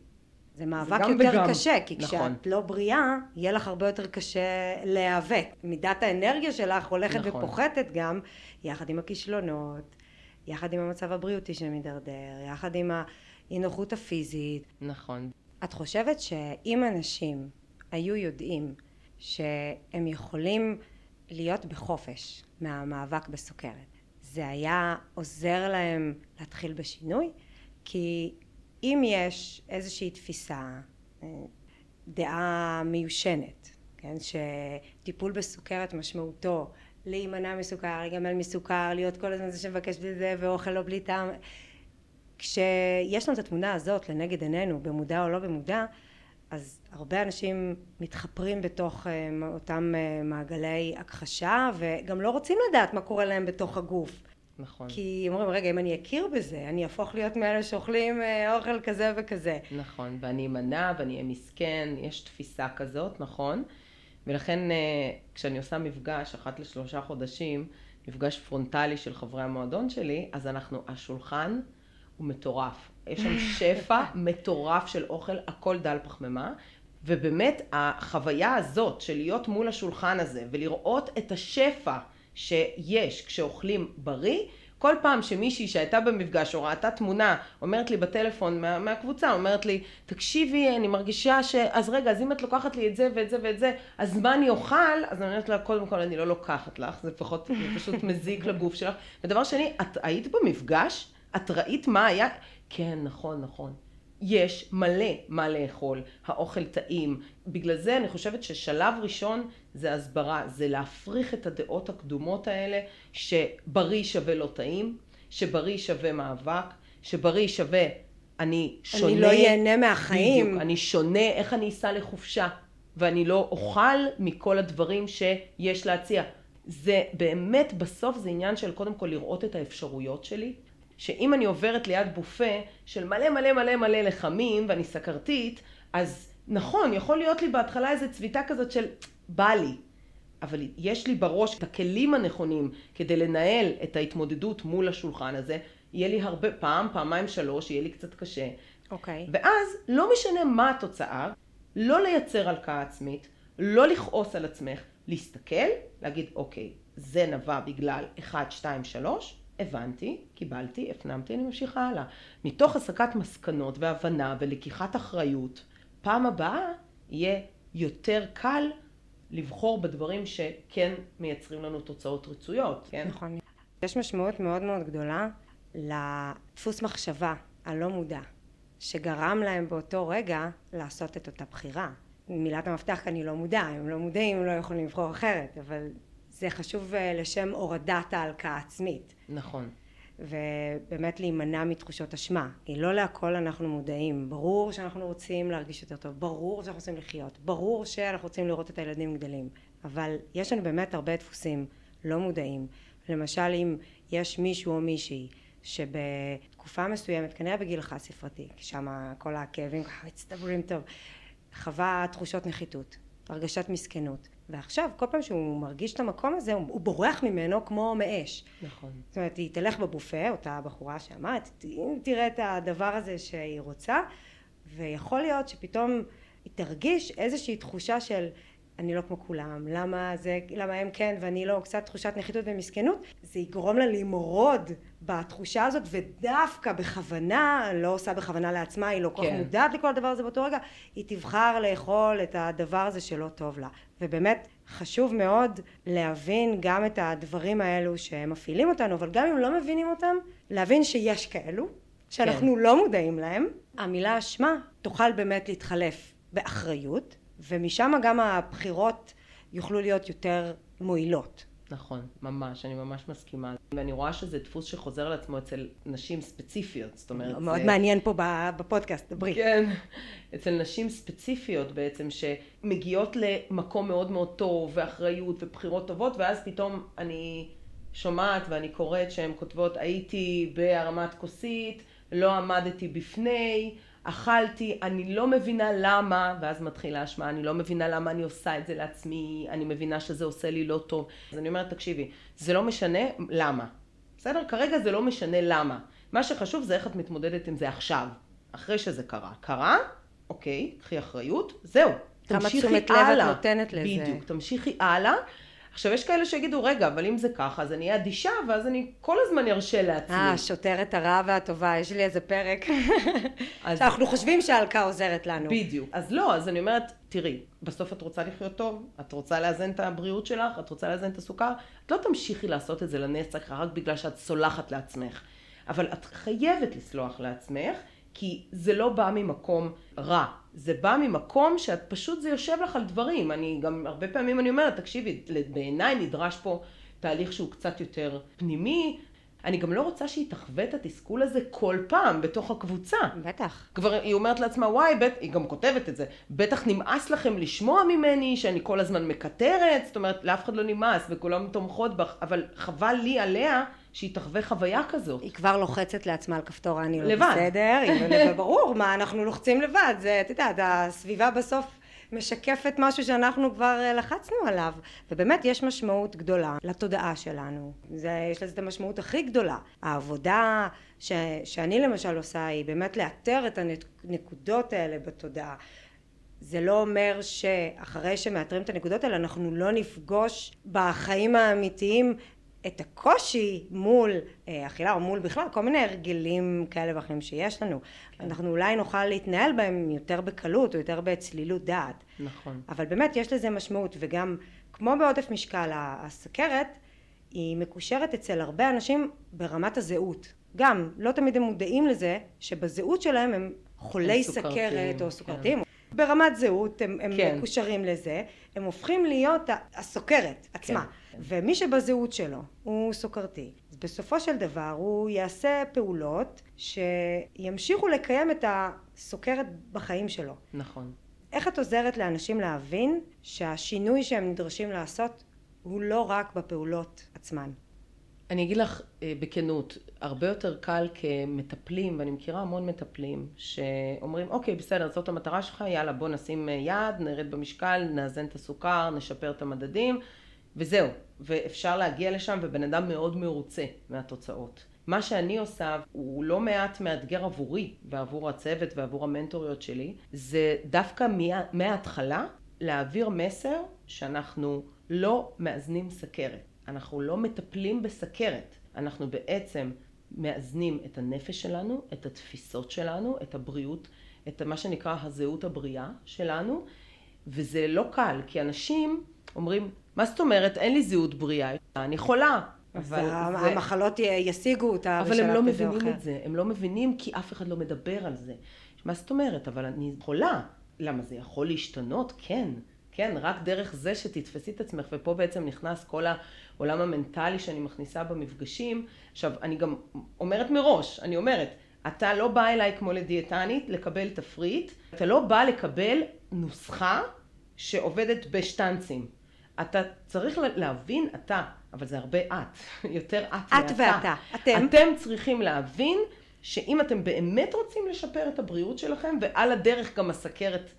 זה מאבק גם יותר וגם. קשה, כי נכון. כשאת לא בריאה, יהיה לך הרבה יותר קשה להיאבק. מידת האנרגיה שלך הולכת נכון. ופוחתת גם, יחד עם הכישלונות, יחד עם המצב הבריאותי שמידרדר, יחד עם האי נוחות הפיזית. נכון. את חושבת שאם אנשים היו יודעים שהם יכולים להיות בחופש מהמאבק בסוכרת, זה היה עוזר להם להתחיל בשינוי? כי אם יש איזושהי תפיסה, אה, דעה מיושנת, כן, שטיפול בסוכרת משמעותו להימנע מסוכר, להיגמל מסוכר, להיות כל הזמן זה שמבקש בזה ואוכל לא בלי טעם, כשיש לנו את התמונה הזאת לנגד עינינו, במודע או לא במודע, אז הרבה אנשים מתחפרים בתוך אה, אותם אה, מעגלי הכחשה וגם לא רוצים לדעת מה קורה להם בתוך הגוף. נכון. כי אומרים, רגע, אם אני אכיר בזה, אני אהפוך להיות מאלה שאוכלים אה, אוכל כזה וכזה. נכון, ואני אמנע ואני אהיה מסכן, יש תפיסה כזאת, נכון? ולכן כשאני עושה מפגש אחת לשלושה חודשים, מפגש פרונטלי של חברי המועדון שלי, אז אנחנו, השולחן הוא מטורף. יש שם שפע מטורף של אוכל, הכל דל פחמימה. ובאמת החוויה הזאת של להיות מול השולחן הזה ולראות את השפע שיש כשאוכלים בריא, כל פעם שמישהי שהייתה במפגש או ראתה תמונה אומרת לי בטלפון מה, מהקבוצה, אומרת לי, תקשיבי, אני מרגישה ש... אז רגע, אז אם את לוקחת לי את זה ואת זה ואת זה, אז מה אני אוכל? אז אני אומרת לה, קודם כל אני לא לוקחת לך, זה פחות, זה פשוט מזיק לגוף שלך. ודבר שני, את היית במפגש? את ראית מה היה? כן, נכון, נכון. יש מלא מה לאכול, האוכל טעים. בגלל זה אני חושבת ששלב ראשון זה הסברה, זה להפריך את הדעות הקדומות האלה, שבריא שווה לא טעים, שבריא שווה מאבק, שבריא שווה אני שונה. אני לא ייהנה מהחיים. בדיוק, אני שונה, איך אני אסע לחופשה, ואני לא אוכל מכל הדברים שיש להציע. זה באמת, בסוף זה עניין של קודם כל לראות את האפשרויות שלי, שאם אני עוברת ליד בופה של מלא מלא מלא מלא לחמים ואני סכרתית, אז נכון, יכול להיות לי בהתחלה איזו צביטה כזאת של בא לי, אבל יש לי בראש את הכלים הנכונים כדי לנהל את ההתמודדות מול השולחן הזה, יהיה לי הרבה פעם, פעמיים שלוש, יהיה לי קצת קשה. אוקיי. ואז לא משנה מה התוצאה, לא לייצר הלקאה עצמית, לא לכעוס על עצמך, להסתכל, להגיד אוקיי, זה נבע בגלל 1, 2, 3, הבנתי, קיבלתי, הפנמתי, אני ממשיכה הלאה. מתוך הסקת מסקנות והבנה ולקיחת אחריות, פעם הבאה יהיה יותר קל לבחור בדברים שכן מייצרים לנו תוצאות רצויות, כן? נכון. יש משמעות מאוד מאוד גדולה לדפוס מחשבה הלא מודע, שגרם להם באותו רגע לעשות את אותה בחירה. מילת המפתח כאן היא לא מודע, הם לא מודעים, הם לא יכולים לבחור אחרת, אבל זה חשוב אה, לשם הורדת ההלקאה העצמית. נכון. ובאמת להימנע מתחושות אשמה. כי לא להכל אנחנו מודעים. ברור שאנחנו רוצים להרגיש יותר טוב, ברור שאנחנו רוצים לחיות, ברור שאנחנו רוצים לראות את הילדים גדלים, אבל יש לנו באמת הרבה דפוסים לא מודעים. למשל אם יש מישהו או מישהי שבתקופה מסוימת, כנראה בגיל חד ספרתי, כי שם כל הכאבים ככה מצטברים טוב, חווה תחושות נחיתות, הרגשת מסכנות, ועכשיו כל פעם שהוא מרגיש את המקום הזה הוא, הוא בורח ממנו כמו מאש. נכון. זאת אומרת היא תלך בבופה, אותה בחורה שאמרת, אם תראה את הדבר הזה שהיא רוצה, ויכול להיות שפתאום היא תרגיש איזושהי תחושה של אני לא כמו כולם, למה, זה, למה הם כן ואני לא, קצת תחושת נחיתות ומסכנות, זה יגרום לה למרוד בתחושה הזאת ודווקא בכוונה, לא עושה בכוונה לעצמה, היא לא כל כך כן. מודעת לכל הדבר הזה באותו רגע, היא תבחר לאכול את הדבר הזה שלא טוב לה. ובאמת חשוב מאוד להבין גם את הדברים האלו שמפעילים אותנו, אבל גם אם לא מבינים אותם, להבין שיש כאלו, שאנחנו כן. לא מודעים להם. המילה אשמה תוכל באמת להתחלף באחריות, ומשם גם הבחירות יוכלו להיות יותר מועילות. נכון, ממש, אני ממש מסכימה. ואני רואה שזה דפוס שחוזר על עצמו אצל נשים ספציפיות, זאת אומרת... מאוד זה... מעניין פה בפודקאסט, דברי. כן, אצל נשים ספציפיות בעצם, שמגיעות למקום מאוד מאוד טוב, ואחריות, ובחירות טובות, ואז פתאום אני שומעת ואני קוראת שהן כותבות, הייתי בהרמת כוסית, לא עמדתי בפני, אכלתי, אני לא מבינה למה, ואז מתחילה האשמה, אני לא מבינה למה אני עושה את זה לעצמי, אני מבינה שזה עושה לי לא טוב. אז אני אומרת, תקשיבי, זה לא משנה למה. בסדר? כרגע זה לא משנה למה. מה שחשוב זה איך את מתמודדת עם זה עכשיו, אחרי שזה קרה. קרה, אוקיי, קחי אחריות, זהו. כמה תמשיכי תשומת לב את הלאה. נותנת לזה. בדיוק, תמשיכי הלאה. עכשיו יש כאלה שיגידו, רגע, אבל אם זה ככה, אז אני אהיה אדישה, ואז אני כל הזמן ארשה לעצמי. אה, השוטרת הרעה והטובה, יש לי איזה פרק. אז- שאנחנו חושבים שההלקאה עוזרת לנו. בדיוק. אז לא, אז אני אומרת, תראי, בסוף את רוצה לחיות טוב, את רוצה לאזן את הבריאות שלך, את רוצה לאזן את הסוכר, את לא תמשיכי לעשות את זה לנצח רק בגלל שאת סולחת לעצמך. אבל את חייבת לסלוח לעצמך, כי זה לא בא ממקום רע. זה בא ממקום שאת פשוט, זה יושב לך על דברים. אני גם, הרבה פעמים אני אומרת, תקשיבי, בעיניי נדרש פה תהליך שהוא קצת יותר פנימי. אני גם לא רוצה שהיא תחווה את התסכול הזה כל פעם בתוך הקבוצה. בטח. כבר היא אומרת לעצמה, וואי, בט... היא גם כותבת את זה, בטח נמאס לכם לשמוע ממני שאני כל הזמן מקטרת, זאת אומרת, לאף אחד לא נמאס וכולם תומכות בך, אבל חבל לי עליה שהיא תחווה חוויה כזאת. היא כבר לוחצת לעצמה על כפתור אני לא לבד. בסדר, וברור, מה אנחנו לוחצים לבד, זה, את יודעת, הסביבה בסוף משקפת משהו שאנחנו כבר אה, לחצנו עליו, ובאמת יש משמעות גדולה לתודעה שלנו, זה, יש לזה את המשמעות הכי גדולה. העבודה ש, שאני למשל עושה היא באמת לאתר את הנקודות האלה בתודעה. זה לא אומר שאחרי שמאתרים את הנקודות האלה אנחנו לא נפגוש בחיים האמיתיים את הקושי מול אה, אכילה או מול בכלל כל מיני הרגלים כאלה ואחרים שיש לנו. כן. אנחנו אולי נוכל להתנהל בהם יותר בקלות או יותר בצלילות דעת. נכון. אבל באמת יש לזה משמעות וגם כמו בעודף משקל הסכרת היא מקושרת אצל הרבה אנשים ברמת הזהות. גם לא תמיד הם מודעים לזה שבזהות שלהם הם חולי סוכרתיים, סכרת או כן. ברמת זהות הם, הם כן. מקושרים לזה, הם הופכים להיות הסוכרת עצמה. כן. ומי שבזהות שלו הוא סוכרתי, אז בסופו של דבר הוא יעשה פעולות שימשיכו לקיים את הסוכרת בחיים שלו. נכון. איך את עוזרת לאנשים להבין שהשינוי שהם נדרשים לעשות הוא לא רק בפעולות עצמן? אני אגיד לך אה, בכנות, הרבה יותר קל כמטפלים, ואני מכירה המון מטפלים, שאומרים, אוקיי, בסדר, זאת המטרה שלך, יאללה, בוא נשים אה, יד, נרד במשקל, נאזן את הסוכר, נשפר את המדדים, וזהו. ואפשר להגיע לשם, ובן אדם מאוד מרוצה מהתוצאות. מה שאני עושה הוא לא מעט מאתגר עבורי ועבור הצוות ועבור המנטוריות שלי, זה דווקא מה, מההתחלה להעביר מסר שאנחנו לא מאזנים סכרת. אנחנו לא מטפלים בסכרת, אנחנו בעצם מאזנים את הנפש שלנו, את התפיסות שלנו, את הבריאות, את מה שנקרא הזהות הבריאה שלנו, וזה לא קל, כי אנשים אומרים, מה זאת אומרת, אין לי זהות בריאה, אני חולה. אבל זה... המחלות ישיגו אותה אבל הם לא מבינים את זה, הם לא מבינים כי אף אחד לא מדבר על זה. מה זאת אומרת, אבל אני חולה. למה זה יכול להשתנות? כן. כן, רק דרך זה שתתפסי את עצמך, ופה בעצם נכנס כל העולם המנטלי שאני מכניסה במפגשים. עכשיו, אני גם אומרת מראש, אני אומרת, אתה לא בא אליי כמו לדיאטנית לקבל תפריט, אתה לא בא לקבל נוסחה שעובדת בשטנצים. אתה צריך להבין, אתה, אבל זה הרבה את, יותר את ואתה. את ואתה, אתם. אתם צריכים להבין שאם אתם באמת רוצים לשפר את הבריאות שלכם, ועל הדרך גם הסכרת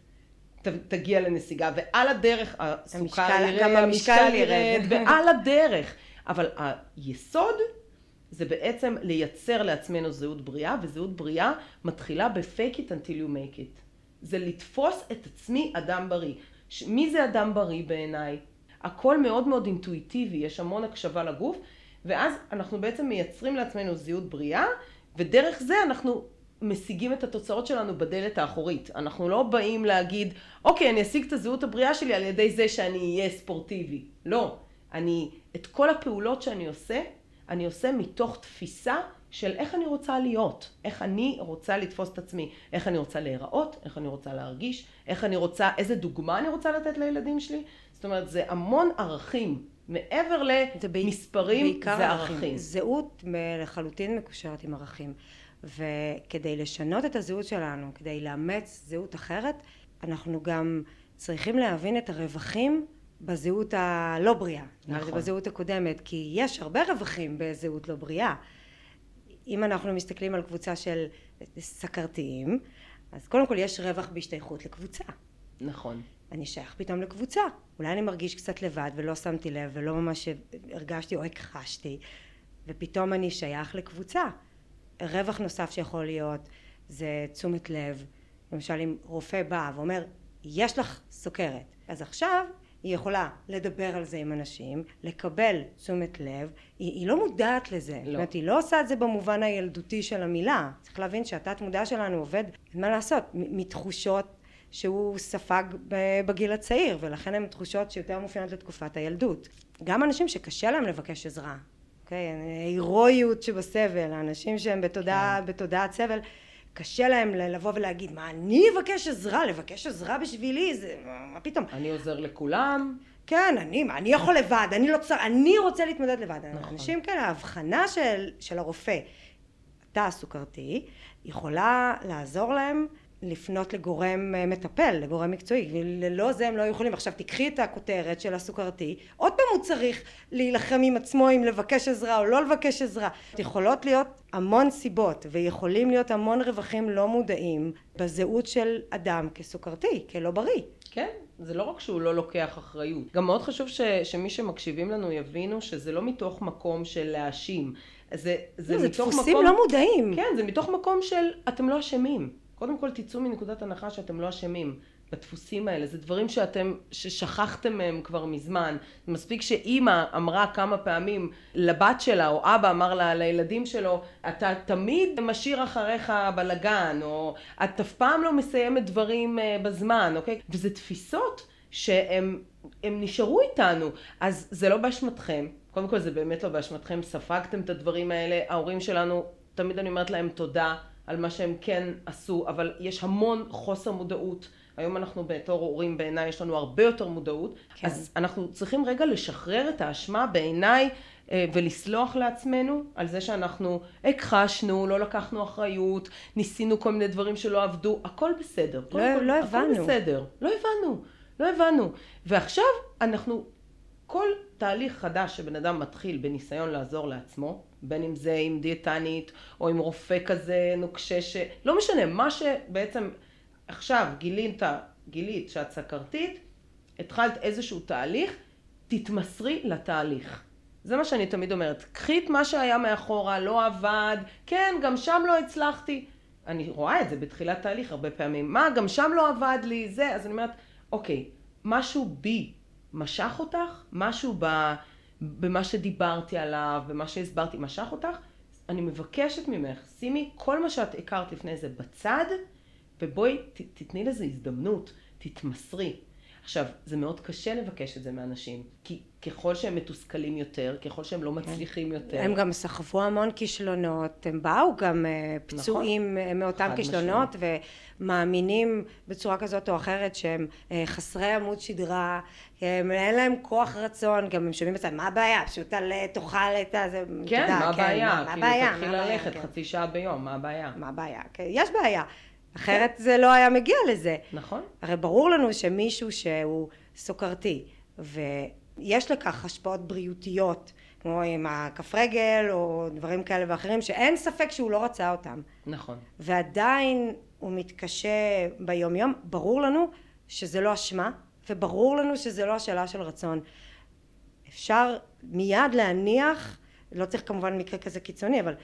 תגיע לנסיגה, ועל הדרך הסוכר ירד, גם המשקל ירד, ועל הדרך. אבל היסוד זה בעצם לייצר לעצמנו זהות בריאה, וזהות בריאה מתחילה ב-fake it until you make it. זה לתפוס את עצמי אדם בריא. מי זה אדם בריא בעיניי? הכל מאוד מאוד אינטואיטיבי, יש המון הקשבה לגוף, ואז אנחנו בעצם מייצרים לעצמנו זהות בריאה, ודרך זה אנחנו משיגים את התוצאות שלנו בדלת האחורית. אנחנו לא באים להגיד, אוקיי, אני אשיג את הזהות הבריאה שלי על ידי זה שאני אהיה ספורטיבי. לא. אני, את כל הפעולות שאני עושה, אני עושה מתוך תפיסה של איך אני רוצה להיות, איך אני רוצה לתפוס את עצמי, איך אני רוצה להיראות, איך אני רוצה להרגיש, איך אני רוצה, איזה דוגמה אני רוצה לתת לילדים שלי. זאת אומרת, זה המון ערכים. מעבר למספרים, זה, זה ערכים. זהות לחלוטין מקושרת עם ערכים. וכדי לשנות את הזהות שלנו, כדי לאמץ זהות אחרת, אנחנו גם צריכים להבין את הרווחים בזהות הלא בריאה. נכון. בזהות הקודמת, כי יש הרבה רווחים בזהות לא בריאה. אם אנחנו מסתכלים על קבוצה של סכרתיים, אז קודם כל יש רווח בהשתייכות לקבוצה. נכון. אני שייך פתאום לקבוצה. אולי אני מרגיש קצת לבד ולא שמתי לב ולא ממש הרגשתי או הכחשתי, ופתאום אני שייך לקבוצה. רווח נוסף שיכול להיות זה תשומת לב. למשל אם רופא בא ואומר יש לך סוכרת אז עכשיו היא יכולה לדבר על זה עם אנשים, לקבל תשומת לב, היא, היא לא מודעת לזה, לא. זאת אומרת היא לא עושה את זה במובן הילדותי של המילה, צריך להבין שהתת מודע שלנו עובד, מה לעשות, מתחושות שהוא ספג בגיל הצעיר ולכן הן תחושות שיותר מופיינות לתקופת הילדות. גם אנשים שקשה להם לבקש עזרה, אוקיי? ההירואיות שבסבל, האנשים שהם בתודעה, כן. בתודעת סבל, קשה להם לבוא ולהגיד, מה אני אבקש עזרה? לבקש עזרה בשבילי? זה, מה פתאום? אני עוזר לכולם. כן, אני, מה, אני יכול לבד, אני לא צריך, אני רוצה להתמודד לבד. נכון. אנשים כאלה, ההבחנה של, של הרופא, אתה סוכרתי, יכולה לעזור להם לפנות לגורם אה, מטפל, לגורם מקצועי, וללא זה הם לא יכולים. עכשיו תיקחי את הכותרת של הסוכרתי, עוד פעם הוא צריך להילחם עם עצמו אם לבקש עזרה או לא לבקש עזרה. יכולות להיות המון סיבות ויכולים להיות המון רווחים לא מודעים בזהות של אדם כסוכרתי, כלא בריא. כן, זה לא רק שהוא לא לוקח אחריות. גם מאוד חשוב ש, שמי שמקשיבים לנו יבינו שזה לא מתוך מקום של להאשים. זה, זה, לא, מתוך זה דפוסים מקום... לא מודעים. כן, זה מתוך מקום של אתם לא אשמים. קודם כל תצאו מנקודת הנחה שאתם לא אשמים בדפוסים האלה, זה דברים שאתם, ששכחתם מהם כבר מזמן. מספיק שאימא אמרה כמה פעמים לבת שלה, או אבא אמר לה לילדים שלו, אתה תמיד משאיר אחריך בלגן, או את אף פעם לא מסיימת דברים אה, בזמן, אוקיי? וזה תפיסות שהם נשארו איתנו, אז זה לא באשמתכם. קודם כל זה באמת לא באשמתכם, ספגתם את הדברים האלה, ההורים שלנו, תמיד אני אומרת להם תודה. על מה שהם כן עשו, אבל יש המון חוסר מודעות. היום אנחנו בתור הורים בעיניי יש לנו הרבה יותר מודעות, כן. אז אנחנו צריכים רגע לשחרר את האשמה בעיניי אה, ולסלוח לעצמנו על זה שאנחנו הכחשנו, לא לקחנו אחריות, ניסינו כל מיני דברים שלא עבדו, הכל בסדר. לא, כל, לא הבנו. הכל בסדר, לא הבנו, לא הבנו. ועכשיו אנחנו, כל תהליך חדש שבן אדם מתחיל בניסיון לעזור לעצמו, בין אם זה עם דיאטנית או עם רופא כזה נוקשה ש... לא משנה, מה שבעצם עכשיו גילית, גילית שאת סכרתית, התחלת איזשהו תהליך, תתמסרי לתהליך. זה מה שאני תמיד אומרת, קחי את מה שהיה מאחורה, לא עבד, כן, גם שם לא הצלחתי. אני רואה את זה בתחילת תהליך הרבה פעמים, מה, גם שם לא עבד לי, זה, אז אני אומרת, אוקיי, משהו בי משך אותך, משהו ב, במה שדיברתי עליו, במה שהסברתי, משך אותך, אני מבקשת ממך, שימי כל מה שאת הכרת לפני זה בצד, ובואי ת, תתני לזה הזדמנות, תתמסרי. עכשיו, זה מאוד קשה לבקש את זה מאנשים, כי ככל שהם מתוסכלים יותר, ככל שהם לא מצליחים יותר. הם גם סחבו המון כישלונות, הם באו גם אה, פצועים נכון. מאותם כישלונות, ומאמינים בצורה כזאת או אחרת שהם אה, חסרי עמוד שדרה, הם, אין להם כוח רצון, גם הם שומעים בצד, מה הבעיה? פשוט תעלה, תאכל את זה, כן, תדע, מה כן, הבעיה? מה, כאילו, הבעיה? תתחיל ללכת כן. חצי שעה ביום, מה הבעיה? מה הבעיה? כן, יש בעיה. אחרת זה לא היה מגיע לזה. נכון. הרי ברור לנו שמישהו שהוא סוכרתי, ויש לכך השפעות בריאותיות, כמו עם הכף רגל, או דברים כאלה ואחרים, שאין ספק שהוא לא רצה אותם. נכון. ועדיין הוא מתקשה ביום יום, ברור לנו שזה לא אשמה, וברור לנו שזה לא השאלה של רצון. אפשר מיד להניח, לא צריך כמובן מקרה כזה קיצוני, אבל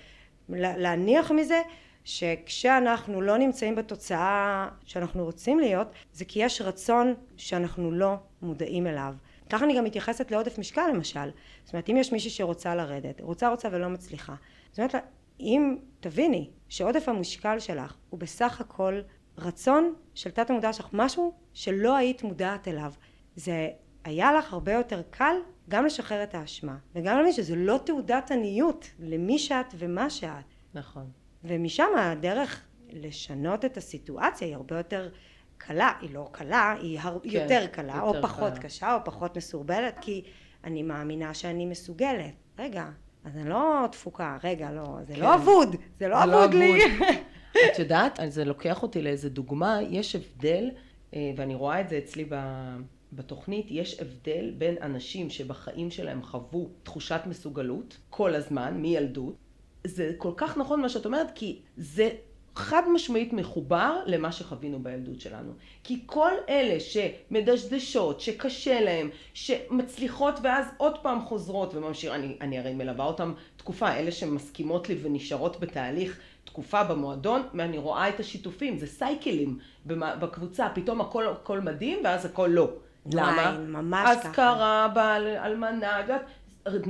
להניח מזה שכשאנחנו לא נמצאים בתוצאה שאנחנו רוצים להיות, זה כי יש רצון שאנחנו לא מודעים אליו. ככה אני גם מתייחסת לעודף משקל למשל. זאת אומרת, אם יש מישהי שרוצה לרדת, רוצה רוצה ולא מצליחה. זאת אומרת, אם תביני שעודף המשקל שלך הוא בסך הכל רצון של תת המודע שלך, משהו שלא היית מודעת אליו, זה היה לך הרבה יותר קל גם לשחרר את האשמה, וגם להבין שזה לא תעודת עניות למי שאת ומה שאת. נכון. ומשם הדרך לשנות את הסיטואציה היא הרבה יותר קלה, היא לא קלה, היא הר... כן, יותר קלה, יותר או פחות קלה. קשה, או פחות מסורבלת, כי אני מאמינה שאני מסוגלת. רגע, אז אני לא תפוקה, רגע, לא, זה לא כן. לא אבוד, זה לא אבוד לי. את יודעת, זה לוקח אותי לאיזה דוגמה, יש הבדל, אה, ואני רואה את זה אצלי בתוכנית, יש הבדל בין אנשים שבחיים שלהם חוו תחושת מסוגלות כל הזמן, מילדות, זה כל כך נכון מה שאת אומרת, כי זה חד משמעית מחובר למה שחווינו בילדות שלנו. כי כל אלה שמדשדשות, שקשה להם, שמצליחות ואז עוד פעם חוזרות וממשיך, אני, אני הרי מלווה אותם תקופה, אלה שמסכימות לי ונשארות בתהליך תקופה במועדון, ואני רואה את השיתופים, זה סייקלים בקבוצה, פתאום הכל, הכל מדהים ואז הכל לא. למה? ממש ככה. אזכרה, בעל, אלמנה,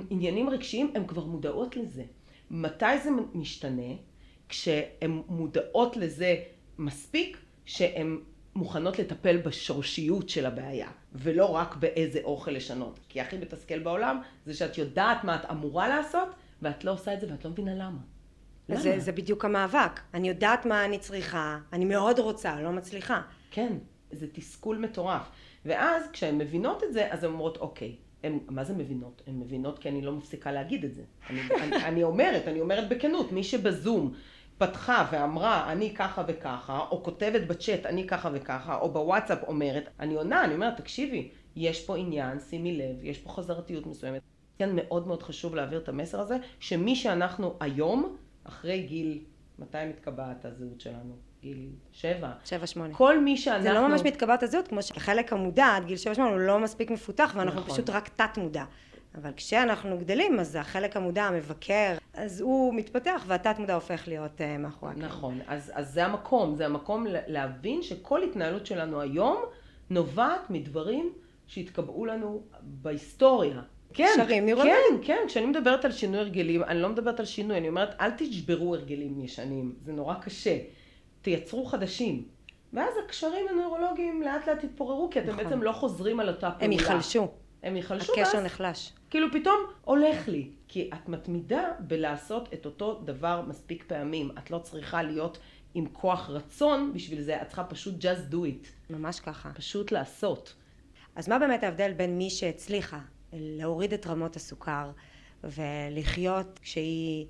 עניינים רגשיים, הן כבר מודעות לזה. מתי זה משתנה? כשהן מודעות לזה מספיק שהן מוכנות לטפל בשורשיות של הבעיה, ולא רק באיזה אוכל לשנות. כי הכי מתסכל בעולם זה שאת יודעת מה את אמורה לעשות, ואת לא עושה את זה ואת לא מבינה למה. למה? זה, זה בדיוק המאבק. אני יודעת מה אני צריכה, אני מאוד רוצה, לא מצליחה. כן, זה תסכול מטורף. ואז כשהן מבינות את זה, אז הן אומרות, אוקיי, הן, מה זה מבינות? הן מבינות כי אני לא מפסיקה להגיד את זה. אני, אני, אני אומרת, אני אומרת בכנות, מי שבזום פתחה ואמרה אני ככה וככה, או כותבת בצ'אט אני ככה וככה, או בוואטסאפ אומרת, אני עונה, אני אומרת, תקשיבי, יש פה עניין, שימי לב, יש פה חזרתיות מסוימת. כן, מאוד מאוד חשוב להעביר את המסר הזה, שמי שאנחנו היום, אחרי גיל, מתי מתקבעת הזהות שלנו? גיל שבע. שבע, שמונה. כל מי שאנחנו... זה לא ממש מתקבעת הזהות, כמו שחלק המודע עד גיל שבע, שמונה הוא לא מספיק מפותח, ואנחנו נכון. פשוט רק תת מודע. אבל כשאנחנו גדלים, אז החלק המודע, המבקר, אז הוא מתפתח והתת מודע הופך להיות uh, מאחורי הקלעים. נכון, אז, אז זה המקום, זה המקום להבין שכל התנהלות שלנו היום נובעת מדברים שהתקבעו לנו בהיסטוריה. כן, שרים נראים. כן, כן, כשאני מדברת על שינוי הרגלים, אני לא מדברת על שינוי, אני אומרת, אל תשברו הרגלים ישנים, זה נורא קשה. תייצרו חדשים. ואז הקשרים הנוירולוגיים לאט לאט יתפוררו, כי אתם נכון. בעצם לא חוזרים על אותה פעולה. הם ייחלשו. הם ייחלשו. הקשר ואז, נחלש. כאילו פתאום הולך לי. כי את מתמידה בלעשות את אותו דבר מספיק פעמים. את לא צריכה להיות עם כוח רצון בשביל זה, את צריכה פשוט just do it. ממש ככה. פשוט לעשות. אז מה באמת ההבדל בין מי שהצליחה להוריד את רמות הסוכר ולחיות כשהיא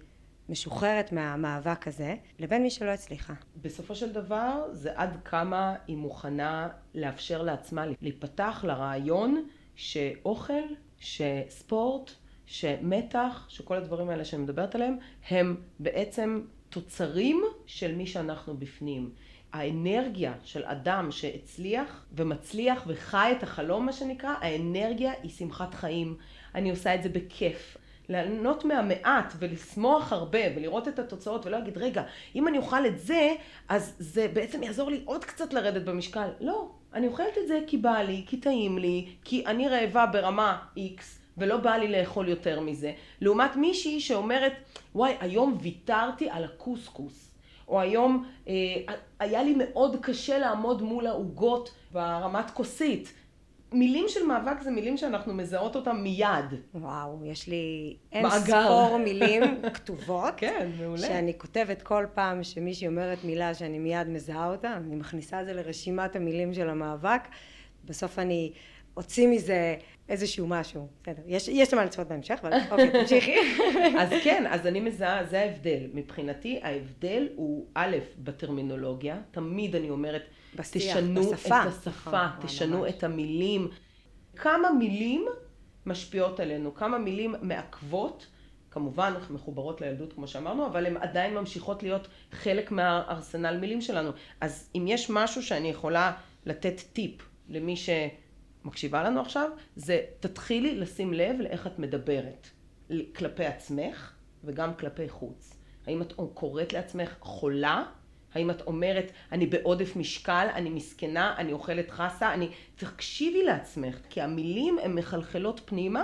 משוחררת מהמאבק הזה, לבין מי שלא הצליחה. בסופו של דבר זה עד כמה היא מוכנה לאפשר לעצמה להיפתח לרעיון שאוכל שספורט, שמתח, שכל הדברים האלה שאני מדברת עליהם, הם בעצם תוצרים של מי שאנחנו בפנים. האנרגיה של אדם שהצליח ומצליח וחי את החלום מה שנקרא, האנרגיה היא שמחת חיים. אני עושה את זה בכיף. ליהנות מהמעט ולשמוח הרבה ולראות את התוצאות ולא להגיד רגע אם אני אוכל את זה אז זה בעצם יעזור לי עוד קצת לרדת במשקל. לא אני אוכלת את זה כי בא לי כי טעים לי כי אני רעבה ברמה X ולא בא לי לאכול יותר מזה. לעומת מישהי שאומרת וואי היום ויתרתי על הקוסקוס. או היום אה, היה לי מאוד קשה לעמוד מול העוגות ברמת כוסית מילים של מאבק זה מילים שאנחנו מזהות אותם מיד. וואו, יש לי אין מאגר. ספור מילים כתובות. כן, מעולה. שאני כותבת כל פעם שמישהי אומרת מילה שאני מיד מזהה אותה, אני מכניסה את זה לרשימת המילים של המאבק, בסוף אני אוציא מזה איזשהו משהו. בסדר, יש, יש למה לצפות בהמשך, אבל אוקיי, תמשיכי. אז כן, אז אני מזהה, זה ההבדל. מבחינתי ההבדל הוא א', בטרמינולוגיה, תמיד אני אומרת, בשיח, תשנו בשפה. את השפה, נכון, תשנו ממש. את המילים. כמה מילים משפיעות עלינו, כמה מילים מעכבות, כמובן מחוברות לילדות כמו שאמרנו, אבל הן עדיין ממשיכות להיות חלק מהארסנל מילים שלנו. אז אם יש משהו שאני יכולה לתת טיפ למי שמקשיבה לנו עכשיו, זה תתחילי לשים לב לאיך את מדברת כלפי עצמך וגם כלפי חוץ. האם את קוראת לעצמך חולה? האם את אומרת, אני בעודף משקל, אני מסכנה, אני אוכלת חסה, אני... תקשיבי לעצמך, כי המילים הן מחלחלות פנימה,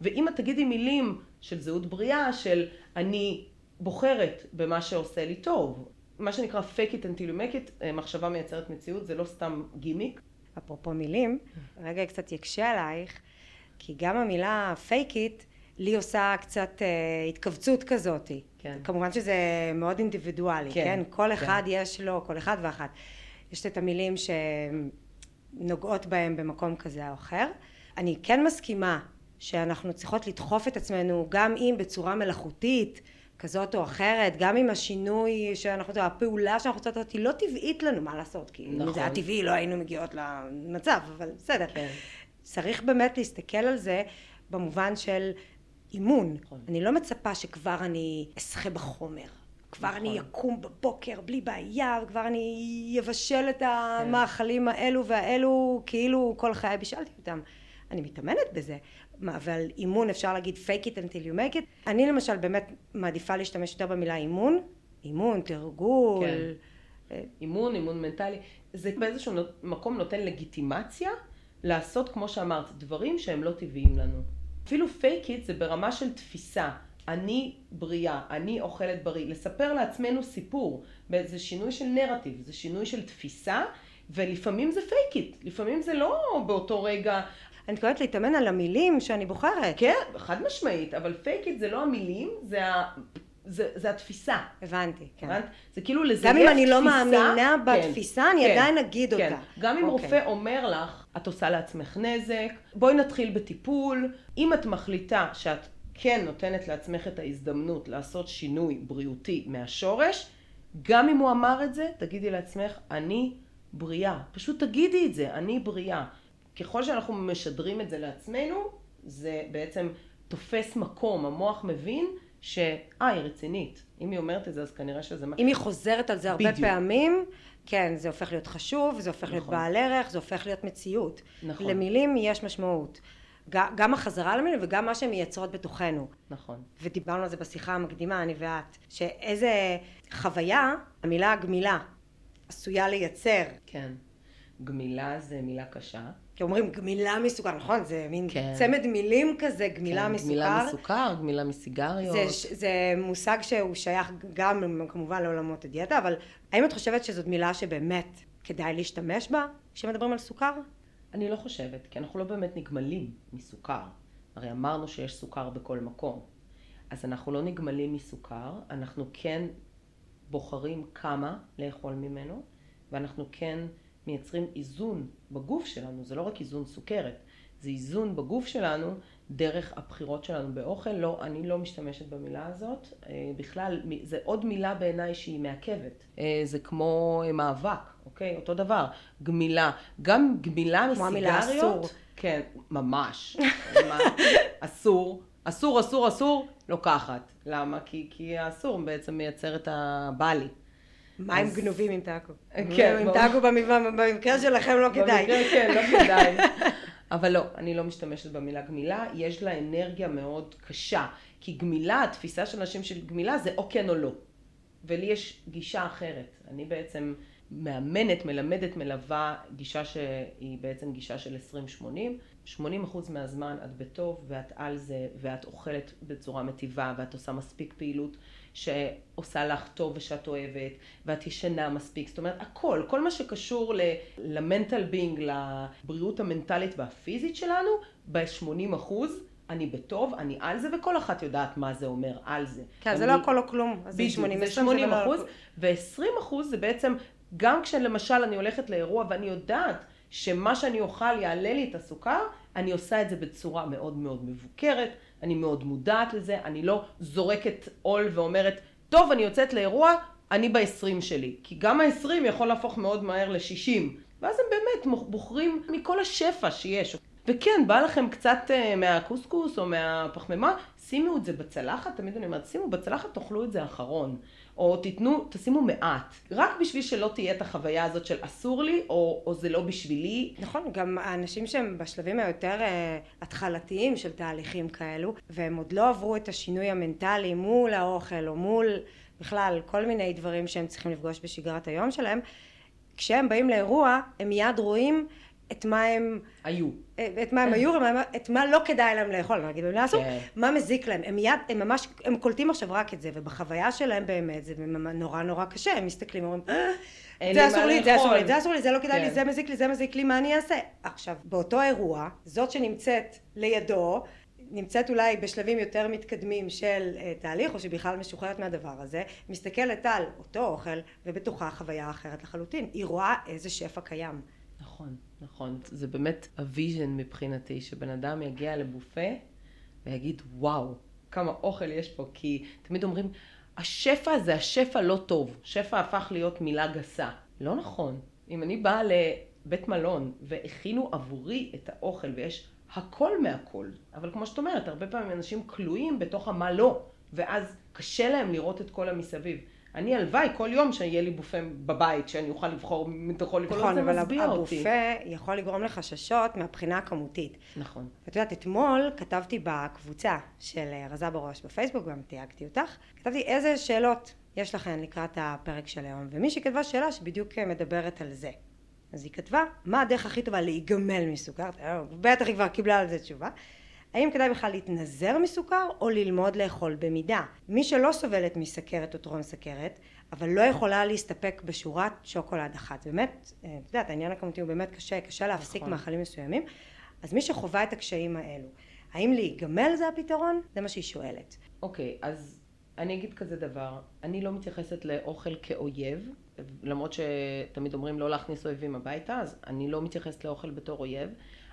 ואם את תגידי מילים של זהות בריאה, של אני בוחרת במה שעושה לי טוב, מה שנקרא fake it until you make it, אה, מחשבה מייצרת מציאות, זה לא סתם גימיק. אפרופו מילים, רגע קצת יקשה עלייך, כי גם המילה fake it, לי עושה קצת אה, התכווצות כזאת. כן. כמובן שזה מאוד אינדיבידואלי, כן, כן? כל כן. אחד יש לו, כל אחד ואחת. יש את המילים שנוגעות בהם במקום כזה או אחר. אני כן מסכימה שאנחנו צריכות לדחוף את עצמנו, גם אם בצורה מלאכותית, כזאת או אחרת, גם אם השינוי שאנחנו, הפעולה שאנחנו רוצות לעשות היא לא טבעית לנו, מה לעשות? כי אם נכון. זה היה טבעי לא היינו מגיעות למצב, אבל בסדר. כן. צריך באמת להסתכל על זה במובן של אימון. נכון. אני לא מצפה שכבר אני אשחה בחומר. כבר נכון. אני אקום בבוקר בלי בעיה, וכבר אני אבשל את כן. המאכלים האלו והאלו, כאילו כל חיי בישלתי אותם. אני מתאמנת בזה, מה, אבל אימון אפשר להגיד fake it until you make it. אני למשל באמת מעדיפה להשתמש יותר במילה אימון. אימון, תרגול. כן. אה, אימון, אימון מנטלי, זה באיזשהו מקום נותן לגיטימציה לעשות, כמו שאמרת, דברים שהם לא טבעיים לנו. אפילו fake it זה ברמה של תפיסה. אני בריאה, אני אוכלת בריא. לספר לעצמנו סיפור, זה שינוי של נרטיב, זה שינוי של תפיסה, ולפעמים זה fake it, לפעמים זה לא באותו רגע, אני מתכוונת להתאמן על המילים שאני בוחרת. כן, חד משמעית, אבל fake it זה לא המילים, זה. זה, זה התפיסה. הבנתי, כן. הבנת? זה כאילו לזייף גם אם אני לא תפיסה- מאמינה כן, בתפיסה, אני כן, עדיין אגיד כן. אותה. גם אם אוקיי. רופא אומר לך, את עושה לעצמך נזק, בואי נתחיל בטיפול. אם את מחליטה שאת כן נותנת לעצמך את ההזדמנות לעשות שינוי בריאותי מהשורש, גם אם הוא אמר את זה, תגידי לעצמך, אני בריאה. פשוט תגידי את זה, אני בריאה. ככל שאנחנו משדרים את זה לעצמנו, זה בעצם תופס מקום, המוח מבין שאה, היא רצינית. אם היא אומרת את זה, אז כנראה שזה... מה- אם היא חוזרת על זה הרבה בדיוק. פעמים, כן, זה הופך להיות חשוב, זה הופך להיות נכון. בעל ערך, זה הופך להיות מציאות. נכון. למילים יש משמעות. גם החזרה למילים וגם מה שהן מייצרות בתוכנו. נכון. ודיברנו על זה בשיחה המקדימה, אני ואת, שאיזה חוויה המילה גמילה עשויה לייצר. כן. גמילה זה מילה קשה. כי אומרים גמילה מסוכר, נכון? זה מין כן. צמד מילים כזה, גמילה כן, מסוכר. גמילה מסוכר, גמילה מסיגריות. זה, זה מושג שהוא שייך גם כמובן לעולמות הדיאטה, אבל האם את חושבת שזאת מילה שבאמת כדאי להשתמש בה כשמדברים על סוכר? אני לא חושבת, כי אנחנו לא באמת נגמלים מסוכר. הרי אמרנו שיש סוכר בכל מקום. אז אנחנו לא נגמלים מסוכר, אנחנו כן בוחרים כמה לאכול ממנו, ואנחנו כן מייצרים איזון בגוף שלנו, זה לא רק איזון סוכרת, זה איזון בגוף שלנו דרך הבחירות שלנו באוכל. לא, אני לא משתמשת במילה הזאת. אה, בכלל, זה עוד מילה בעיניי שהיא מעכבת. אה, זה כמו אה, מאבק, אוקיי? אותו דבר. גמילה. גם גמילה מסיגריות. כמו המילה אסור. כן, ממש. אסור. אסור, אסור, אסור, לוקחת. למה? כי, כי האסור בעצם מייצר את הבלי. מים אז... גנובים עם טאקו. כן. עם טאקו במקרה שלכם לא כדאי. במקרה כן, לא כדאי. אבל לא, אני לא משתמשת במילה גמילה, יש לה אנרגיה מאוד קשה. כי גמילה, התפיסה של אנשים של גמילה זה או כן או לא. ולי יש גישה אחרת. אני בעצם מאמנת, מלמדת, מלווה גישה שהיא בעצם גישה של 20-80. 80 אחוז מהזמן את בטוב ואת על זה ואת אוכלת בצורה מטיבה ואת עושה מספיק פעילות שעושה לך טוב ושאת אוהבת ואת ישנה מספיק. זאת אומרת, הכל, כל מה שקשור למנטל בינג, לבריאות המנטלית והפיזית שלנו, ב-80 אחוז אני בטוב, אני על זה, וכל אחת יודעת מה זה אומר על זה. כן, זה לא הכל או כלום. בדיוק, זה 80 לא אחוז, ו-20 אחוז זה בעצם, גם כשלמשל אני הולכת לאירוע ואני יודעת שמה שאני אוכל יעלה לי את הסוכר, אני עושה את זה בצורה מאוד מאוד מבוקרת, אני מאוד מודעת לזה, אני לא זורקת עול ואומרת, טוב, אני יוצאת לאירוע, אני ב-20 שלי. כי גם ה-20 יכול להפוך מאוד מהר ל-60. ואז הם באמת בוחרים מכל השפע שיש. וכן, בא לכם קצת uh, מהקוסקוס או מהפחמימה, שימו את זה בצלחת, תמיד אני אומרת, שימו בצלחת, תאכלו את זה אחרון. או תיתנו, תשימו מעט. רק בשביל שלא תהיה את החוויה הזאת של אסור לי, או, או זה לא בשבילי. נכון, גם האנשים שהם בשלבים היותר uh, התחלתיים של תהליכים כאלו, והם עוד לא עברו את השינוי המנטלי מול האוכל, או מול בכלל כל מיני דברים שהם צריכים לפגוש בשגרת היום שלהם, כשהם באים לאירוע, הם מיד רואים את מה הם... היו. את מה הם היו, את מה לא כדאי להם לאכול, נגיד במילה הזו, כן. מה מזיק להם. הם מיד, הם ממש, הם קולטים עכשיו רק את זה, ובחוויה שלהם באמת זה נורא נורא קשה, הם מסתכלים, אומרים, אה, זה אסור לי, זה אסור לי, זה אסור לי, זה לא כדאי לי, כן. זה מזיק לי, זה מזיק לי, מה אני אעשה? עכשיו, באותו אירוע, זאת שנמצאת לידו, נמצאת אולי בשלבים יותר מתקדמים של uh, תהליך או שבכלל משוחררת מהדבר הזה מסתכלת על אותו אוכל ובתוכה חוויה אחרת לחלוטין היא רואה איזה שפע קיים נכון נכון, זה באמת ה vision מבחינתי, שבן אדם יגיע לבופה ויגיד וואו, כמה אוכל יש פה, כי תמיד אומרים, השפע זה השפע לא טוב, שפע הפך להיות מילה גסה. לא נכון. אם אני באה לבית מלון והכינו עבורי את האוכל ויש הכל מהכל, אבל כמו שאת אומרת, הרבה פעמים אנשים כלואים בתוך המה לא, ואז קשה להם לראות את כל המסביב. אני הלוואי כל יום שיהיה לי בופה בבית, שאני אוכל לבחור מתוכו לכל נכון, אבל הבופה יכול לגרום לחששות מהבחינה הכמותית. נכון. את יודעת, אתמול כתבתי בקבוצה של אה, רזה בראש בפייסבוק, גם תייגתי אותך, כתבתי איזה שאלות יש לכן לקראת הפרק של היום, ומישהי כתבה שאלה שבדיוק אה, מדברת על זה. אז היא כתבה, מה הדרך הכי טובה להיגמל מסוכר? אה, בטח היא כבר קיבלה על זה תשובה. האם כדאי בכלל להתנזר מסוכר או ללמוד לאכול במידה? מי שלא סובלת מסכרת או טרום סכרת אבל לא יכולה להסתפק בשורת שוקולד אחת באמת, אה, את יודעת העניין הכמותי הוא באמת קשה, קשה להפסיק נכון. מאכלים מסוימים אז מי שחווה את הקשיים האלו האם להיגמל זה הפתרון? זה מה שהיא שואלת. אוקיי, okay, אז אני אגיד כזה דבר, אני לא מתייחסת לאוכל כאויב, למרות שתמיד אומרים לא להכניס אויבים הביתה, אז אני לא מתייחסת לאוכל בתור אויב.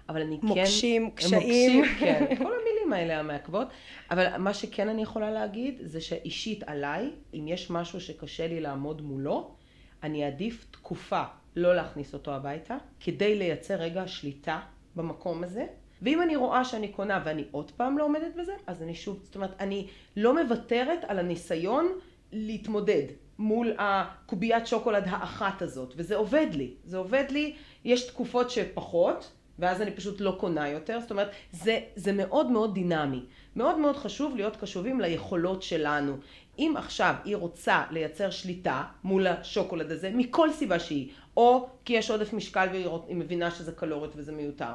אבל אני מוקשים, כן... מוקשים, קשיים. מוקשים, כן, כל המילים האלה המעכבות. אבל מה שכן אני יכולה להגיד, זה שאישית עליי, אם יש משהו שקשה לי לעמוד מולו, אני אעדיף תקופה לא להכניס אותו הביתה, כדי לייצר רגע שליטה במקום הזה. ואם אני רואה שאני קונה ואני עוד פעם לא עומדת בזה, אז אני שוב, זאת אומרת, אני לא מוותרת על הניסיון להתמודד מול הקוביית שוקולד האחת הזאת, וזה עובד לי. זה עובד לי, יש תקופות שפחות, ואז אני פשוט לא קונה יותר, זאת אומרת, זה, זה מאוד מאוד דינמי. מאוד מאוד חשוב להיות קשובים ליכולות שלנו. אם עכשיו היא רוצה לייצר שליטה מול השוקולד הזה, מכל סיבה שהיא, או כי יש עודף משקל והיא מבינה שזה קלוריות וזה מיותר,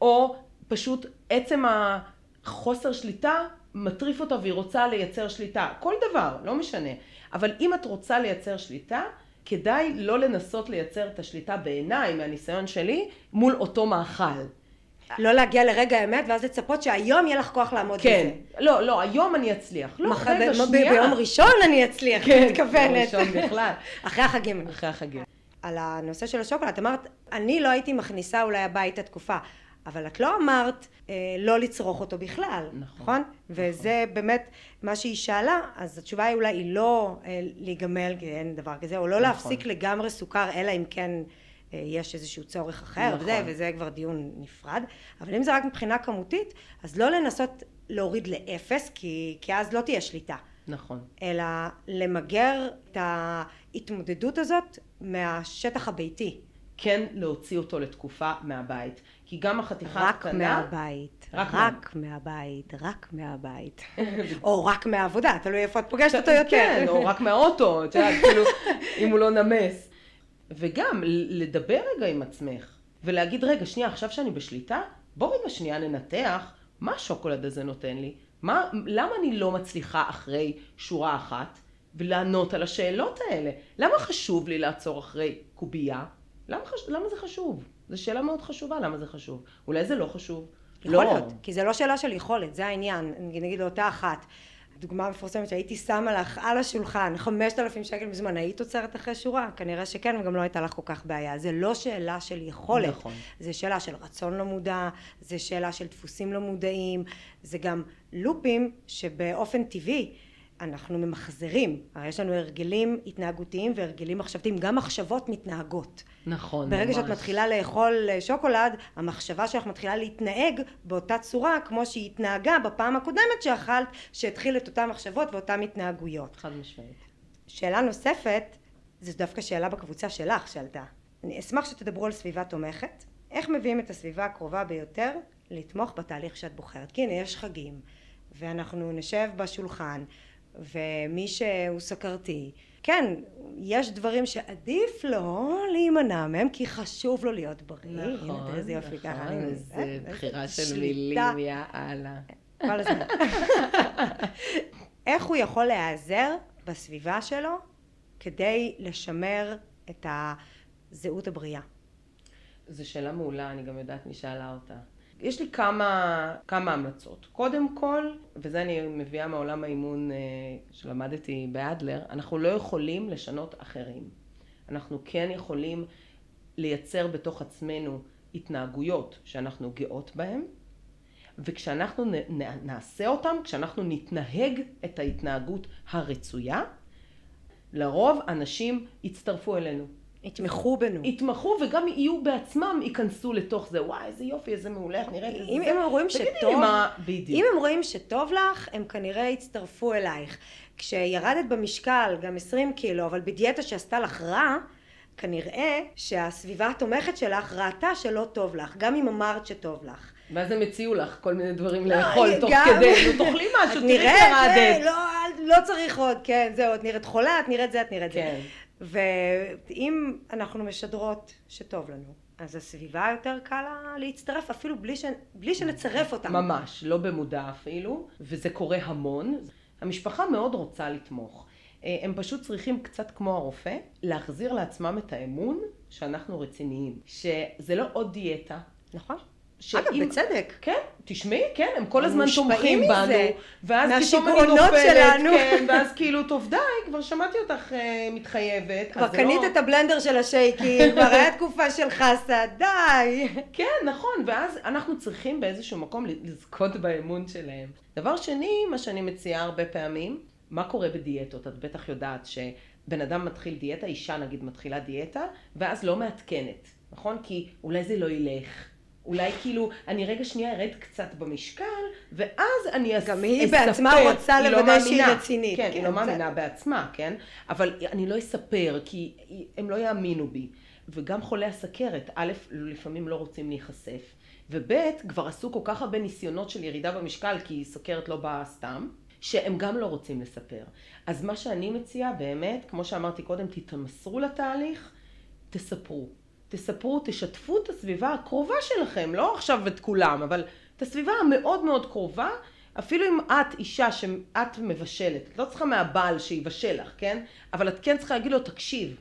או פשוט עצם החוסר שליטה מטריף אותה והיא רוצה לייצר שליטה, כל דבר, לא משנה. אבל אם את רוצה לייצר שליטה, כדאי לא לנסות לייצר את השליטה בעיניי, מהניסיון שלי, מול אותו מאכל. לא להגיע לרגע האמת ואז לצפות שהיום יהיה לך כוח לעמוד כן. בזה. כן, לא, לא, היום אני אצליח. לא, מח... רגע, שנייה. ביום ראשון אני אצליח, כן, מתכוונת. ביום ראשון בכלל. אחרי החגים. אחרי החגים. על הנושא של השוקולד, אמרת, אני לא הייתי מכניסה אולי הביתה תקופה. אבל את לא אמרת אה, לא לצרוך אותו בכלל, נכון, נכון? וזה באמת מה שהיא שאלה, אז התשובה היא אולי היא לא אה, להיגמל, כי אין דבר כזה, או לא נכון. להפסיק לגמרי סוכר, אלא אם כן אה, יש איזשהו צורך אחר, נכון. וזה, וזה כבר דיון נפרד, אבל אם זה רק מבחינה כמותית, אז לא לנסות להוריד לאפס, כי, כי אז לא תהיה שליטה. נכון. אלא למגר את ההתמודדות הזאת מהשטח הביתי. כן להוציא אותו לתקופה מהבית. כי גם החתיכה רק הקטנה... מהבית, רק רק, מהבית, רק מהבית. או רק מהעבודה, תלוי איפה את פוגשת אותו יותר. כן, או רק מהאוטו, את יודעת, כאילו, אם הוא לא נמס. וגם, לדבר רגע עם עצמך, ולהגיד, רגע, שנייה, עכשיו שאני בשליטה, בוא רגע שנייה ננתח מה השוקולד הזה נותן לי. מה, למה אני לא מצליחה אחרי שורה אחת ולענות על השאלות האלה? למה חשוב לי לעצור אחרי קובייה? למה, חש... למה זה חשוב? זו שאלה מאוד חשובה, למה זה חשוב? אולי זה לא חשוב. יכול לא. להיות, כי זה לא שאלה של יכולת, זה העניין. נגיד נגיד לאותה אחת, דוגמה מפורסמת שהייתי שמה לך על השולחן, 5,000 שקל בזמן, היית עוצרת אחרי שורה? כנראה שכן, וגם לא הייתה לך כל כך בעיה. זה לא שאלה של יכולת. נכון. זה שאלה של רצון לא מודע, זה שאלה של דפוסים לא מודעים, זה גם לופים שבאופן טבעי אנחנו ממחזרים. הרי יש לנו הרגלים התנהגותיים והרגלים מחשבתיים, גם מחשבות מתנהגות. נכון, ברגע ממש. שאת מתחילה לאכול אה, שוקולד, המחשבה שלך מתחילה להתנהג באותה צורה כמו שהיא התנהגה בפעם הקודמת שאכלת, שהתחיל את אותן מחשבות ואותן התנהגויות. חד משמעית. שאלה נוספת, זו דווקא שאלה בקבוצה שלך שעלתה. אני אשמח שתדברו על סביבה תומכת. איך מביאים את הסביבה הקרובה ביותר לתמוך בתהליך שאת בוחרת? כי הנה יש חגים, ואנחנו נשב בשולחן, ומי שהוא סכרתי, כן, יש דברים שעדיף לו להימנע מהם, כי חשוב לו להיות בריא. הנה, תראה איזה יופי ככה. נכון, אני- איזה אה, בחירה של שליטה. מילים, יא אללה. כל הזמן. איך הוא יכול להיעזר בסביבה שלו כדי לשמר את הזהות הבריאה? זו שאלה מעולה, אני גם יודעת מי שאלה אותה. יש לי כמה, כמה המלצות. קודם כל, וזה אני מביאה מעולם האימון אה, שלמדתי באדלר, אנחנו לא יכולים לשנות אחרים. אנחנו כן יכולים לייצר בתוך עצמנו התנהגויות שאנחנו גאות בהן, וכשאנחנו נעשה אותם, כשאנחנו נתנהג את ההתנהגות הרצויה, לרוב אנשים יצטרפו אלינו. יתמכו בנו. יתמכו וגם יהיו בעצמם, ייכנסו לתוך זה, וואי איזה יופי, איזה מעולה, את נראית איזה אם זה. הם רואים שטוב, מה, בדיוק. אם הם רואים שטוב לך, הם כנראה יצטרפו אלייך. כשירדת במשקל, גם 20 קילו, אבל בדיאטה שעשתה לך רע, כנראה שהסביבה התומכת שלך ראתה שלא טוב לך, גם אם אמרת שטוב לך. ואז הם הציעו לך כל מיני דברים לאכול תוך גם- כדי, נו תאכלי משהו, את תראי ירדת. אה, לא, לא צריך עוד, כן, זהו, את נראית חולה, את נראית זה, את נראית כן. זה. ואם אנחנו משדרות שטוב לנו, אז הסביבה יותר קל לה להצטרף, אפילו בלי, ש... בלי שנצרף אותם. ממש, לא במודע אפילו, וזה קורה המון. המשפחה מאוד רוצה לתמוך. אה, הם פשוט צריכים קצת כמו הרופא, להחזיר לעצמם את האמון שאנחנו רציניים. שזה לא עוד דיאטה. נכון. שאם- אגב, בצדק. כן, תשמעי, כן, הם כל הזמן תומכים מזה, בנו, ואז פתאום אני נופלת, שלנו. כן, ואז כאילו, טוב די, כבר שמעתי אותך אה, מתחייבת. כבר קנית לא- את הבלנדר של השייקים, כבר היה תקופה של חסה, די. כן, נכון, ואז אנחנו צריכים באיזשהו מקום לזכות באמון שלהם. דבר שני, מה שאני מציעה הרבה פעמים, מה קורה בדיאטות? את בטח יודעת שבן אדם מתחיל דיאטה, אישה נגיד מתחילה דיאטה, ואז לא מעדכנת, נכון? כי אולי זה לא ילך. אולי כאילו, אני רגע שנייה ארד קצת במשקל, ואז אני אס- גם היא אספר. בעצמה רוצה לא לוודא שהיא. רצינית. כן, כן, היא לא זה- מאמינה בעצמה, כן? אבל אני לא אספר, כי הם לא יאמינו בי. וגם חולי הסכרת, א', לפעמים לא רוצים להיחשף, וב', כבר עשו כל כך הרבה ניסיונות של ירידה במשקל, כי סוכרת לא באה סתם, שהם גם לא רוצים לספר. אז מה שאני מציעה באמת, כמו שאמרתי קודם, תתמסרו לתהליך, תספרו. תספרו, תשתפו את הסביבה הקרובה שלכם, לא עכשיו את כולם, אבל את הסביבה המאוד מאוד קרובה, אפילו אם את אישה שאת מבשלת, את לא צריכה מהבעל שיבשל לך, כן? אבל את כן צריכה להגיד לו, תקשיב,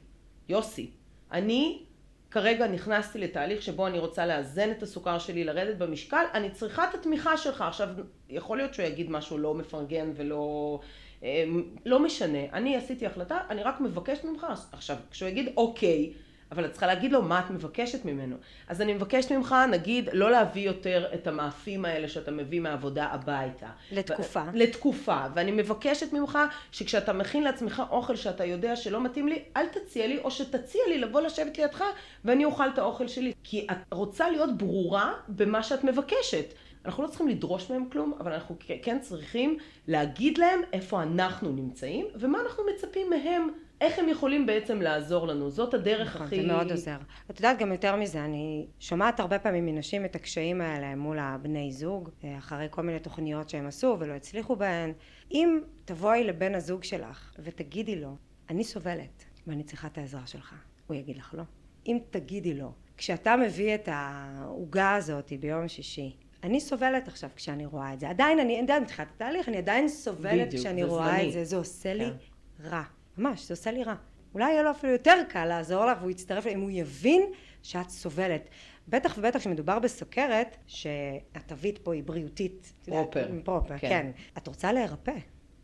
יוסי, אני כרגע נכנסתי לתהליך שבו אני רוצה לאזן את הסוכר שלי, לרדת במשקל, אני צריכה את התמיכה שלך. עכשיו, יכול להיות שהוא יגיד משהו לא מפרגן ולא... אה, לא משנה. אני עשיתי החלטה, אני רק מבקשת ממך. עכשיו, כשהוא יגיד אוקיי, אבל את צריכה להגיד לו מה את מבקשת ממנו. אז אני מבקשת ממך, נגיד, לא להביא יותר את המאפים האלה שאתה מביא מהעבודה הביתה. לתקופה. ו- לתקופה. ואני מבקשת ממך, שכשאתה מכין לעצמך אוכל שאתה יודע שלא מתאים לי, אל תציע לי, או שתציע לי לבוא לשבת לידך, ואני אוכל את האוכל שלי. כי את רוצה להיות ברורה במה שאת מבקשת. אנחנו לא צריכים לדרוש מהם כלום, אבל אנחנו כן צריכים להגיד להם איפה אנחנו נמצאים, ומה אנחנו מצפים מהם. איך הם יכולים בעצם לעזור לנו. זאת הדרך נכון, הכי... זה מאוד עוזר. את יודעת גם יותר מזה, אני שומעת הרבה פעמים מנשים את הקשיים האלה מול הבני זוג, אה, אחרי כל מיני תוכניות שהם עשו ולא הצליחו בהן. אם תבואי לבן הזוג שלך ותגידי לו, אני סובלת ואני צריכה את העזרה שלך, הוא יגיד לך לא. אם תגידי לו, כשאתה מביא את העוגה הזאת ביום שישי, אני סובלת עכשיו כשאני רואה את זה. עדיין, אני עדיין מתחילת התהליך, אני עדיין סובלת בדיוק, כשאני זה רואה. את זה, זה עושה לי כן. רע. ממש, זה עושה לי רע. אולי יהיה לו אפילו יותר קל לעזור לך והוא יצטרף, אם הוא יבין שאת סובלת. בטח ובטח כשמדובר בסוכרת, שהתווית פה היא בריאותית. פרופר. פרופר, כן. כן. את רוצה להירפא.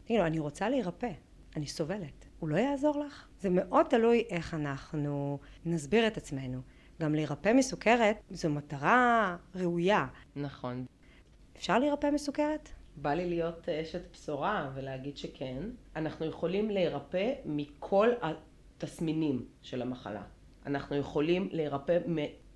תגידי לו, אני רוצה להירפא, אני סובלת. הוא לא יעזור לך? זה מאוד תלוי איך אנחנו נסביר את עצמנו. גם להירפא מסוכרת זו מטרה ראויה. נכון. אפשר להירפא מסוכרת? בא לי להיות אשת בשורה ולהגיד שכן. אנחנו יכולים להירפא מכל התסמינים של המחלה. אנחנו יכולים להירפא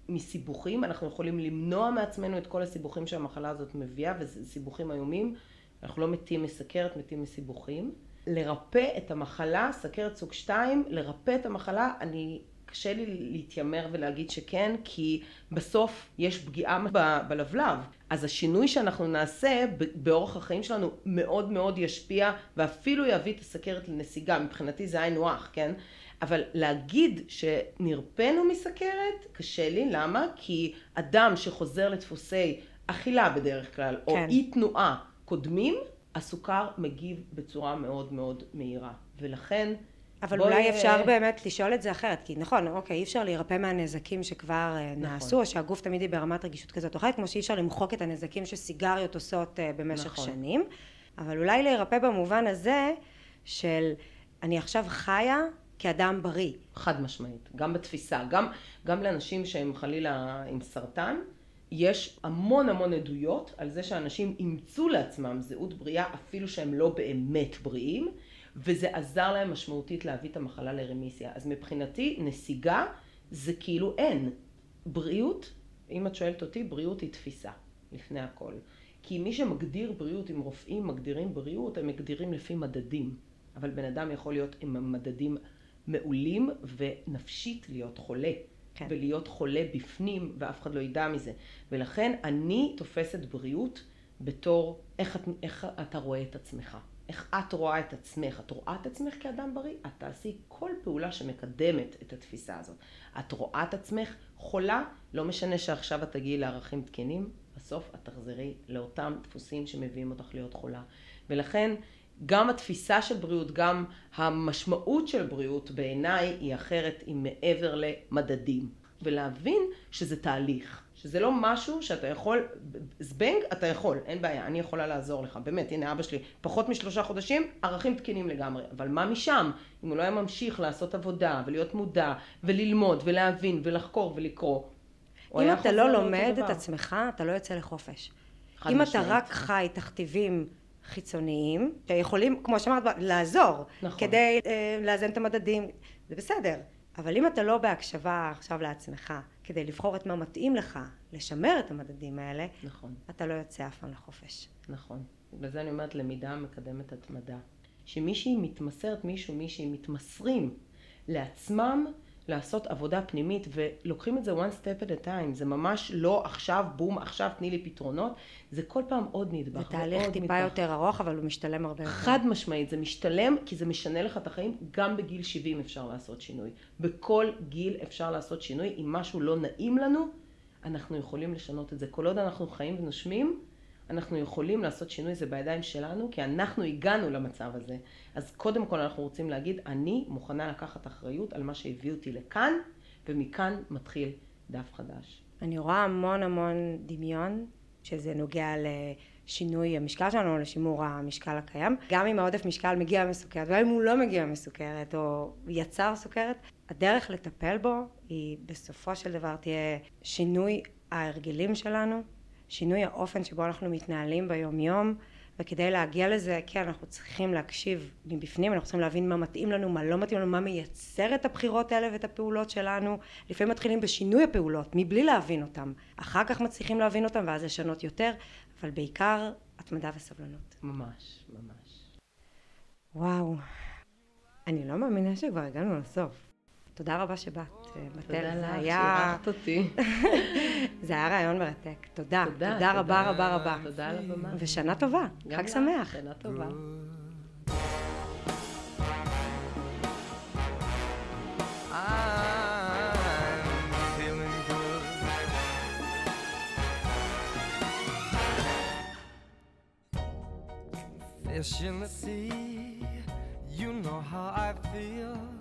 מסיבוכים, אנחנו יכולים למנוע מעצמנו את כל הסיבוכים שהמחלה הזאת מביאה, וזה סיבוכים איומים. אנחנו לא מתים מסכרת, מתים מסיבוכים. לרפא את המחלה, סכרת סוג 2, לרפא את המחלה, אני, קשה לי להתיימר ולהגיד שכן, כי בסוף יש פגיעה ב- בלבלב. אז השינוי שאנחנו נעשה באורח החיים שלנו מאוד מאוד ישפיע, ואפילו יביא את הסכרת לנסיגה. מבחינתי זה היינו הך, כן? אבל להגיד שנרפאנו מסכרת, קשה לי. למה? כי אדם שחוזר לדפוסי אכילה בדרך כלל, או כן. אי תנועה קודמים, הסוכר מגיב בצורה מאוד מאוד מהירה. ולכן... אבל אולי אה, אפשר באמת לשאול את זה אחרת, כי נכון, אוקיי, אי אפשר להירפא מהנזקים שכבר נכון. נעשו, או שהגוף תמיד יהיה ברמת רגישות כזאת או אחרת, כמו שאי אפשר למחוק את הנזקים שסיגריות עושות אה, במשך נכון. שנים, אבל אולי להירפא במובן הזה של אני עכשיו חיה כאדם בריא. חד משמעית, גם בתפיסה, גם, גם לאנשים שהם חלילה עם סרטן, יש המון המון עדויות על זה שאנשים אימצו לעצמם זהות בריאה אפילו שהם לא באמת בריאים, וזה עזר להם משמעותית להביא את המחלה לרמיסיה. אז מבחינתי נסיגה זה כאילו אין. בריאות, אם את שואלת אותי, בריאות היא תפיסה, לפני הכל. כי מי שמגדיר בריאות, אם רופאים מגדירים בריאות, הם מגדירים לפי מדדים. אבל בן אדם יכול להיות עם מדדים מעולים ונפשית להיות חולה. כן. ולהיות חולה בפנים ואף אחד לא ידע מזה. ולכן אני תופסת בריאות בתור איך, איך אתה רואה את עצמך. איך את רואה את עצמך. את רואה את עצמך כאדם בריא? את תעשי כל פעולה שמקדמת את התפיסה הזאת. את רואה את עצמך חולה? לא משנה שעכשיו את תגיעי לערכים תקינים, בסוף את תחזרי לאותם דפוסים שמביאים אותך להיות חולה. ולכן גם התפיסה של בריאות, גם המשמעות של בריאות בעיניי היא אחרת, היא מעבר למדדים. ולהבין שזה תהליך, שזה לא משהו שאתה יכול, זבנג אתה יכול, אין בעיה, אני יכולה לעזור לך, באמת, הנה אבא שלי, פחות משלושה חודשים, ערכים תקינים לגמרי, אבל מה משם? אם הוא לא היה ממשיך לעשות עבודה ולהיות מודע וללמוד ולהבין ולחקור ולקרוא. אם אתה לא לומד את. עצמך, אתה לא יוצא לחופש. אם אתה משמעית. רק חי תכתיבים חיצוניים, שיכולים, כמו שאמרת, לעזור, נכון. כדי אה, לאזן את המדדים, זה בסדר. אבל אם אתה לא בהקשבה עכשיו לעצמך, כדי לבחור את מה מתאים לך, לשמר את המדדים האלה, נכון. אתה לא יוצא אף פעם לחופש. נכון. בגלל זה אני אומרת למידה מקדמת התמדה. שמישהי מתמסרת, מישהו, מישהי מתמסרים לעצמם לעשות עבודה פנימית ולוקחים את זה one step at a time. זה ממש לא עכשיו, בום, עכשיו תני לי פתרונות. זה כל פעם עוד נדבך. זה תהליך טיפה נדבך. יותר ארוך, אבל הוא משתלם הרבה יותר. חד משמעית, זה משתלם כי זה משנה לך את החיים, גם בגיל 70 אפשר לעשות שינוי. בכל גיל אפשר לעשות שינוי, אם משהו לא נעים לנו, אנחנו יכולים לשנות את זה. כל עוד אנחנו חיים ונושמים, אנחנו יכולים לעשות שינוי, זה בידיים שלנו, כי אנחנו הגענו למצב הזה. אז קודם כל אנחנו רוצים להגיד, אני מוכנה לקחת אחריות על מה שהביא אותי לכאן, ומכאן מתחיל דף חדש. אני רואה המון המון דמיון, שזה נוגע לשינוי המשקל שלנו, לשימור המשקל הקיים. גם אם העודף משקל מגיע מסוכרת, וגם אם הוא לא מגיע מסוכרת, או יצר סוכרת, הדרך לטפל בו היא בסופו של דבר תהיה שינוי ההרגלים שלנו, שינוי האופן שבו אנחנו מתנהלים ביום יום, וכדי להגיע לזה, כן, אנחנו צריכים להקשיב מבפנים, אנחנו צריכים להבין מה מתאים לנו, מה לא מתאים לנו, מה מייצר את הבחירות האלה ואת הפעולות שלנו. לפעמים מתחילים בשינוי הפעולות, מבלי להבין אותם. אחר כך מצליחים להבין אותם ואז לשנות יותר, אבל בעיקר התמדה וסבלנות. ממש, ממש. וואו, אני לא מאמינה שכבר הגענו לסוף. תודה רבה שבאת, אה, בתל. תודה זה לך היה... שאירחת אותי. זה היה רעיון מרתק. תודה. תודה, תודה רבה תודה. רבה רבה. תודה על הבמה. ושנה טובה. חג לך, שמח. שנה טובה. Fish in the sea, you know how I feel.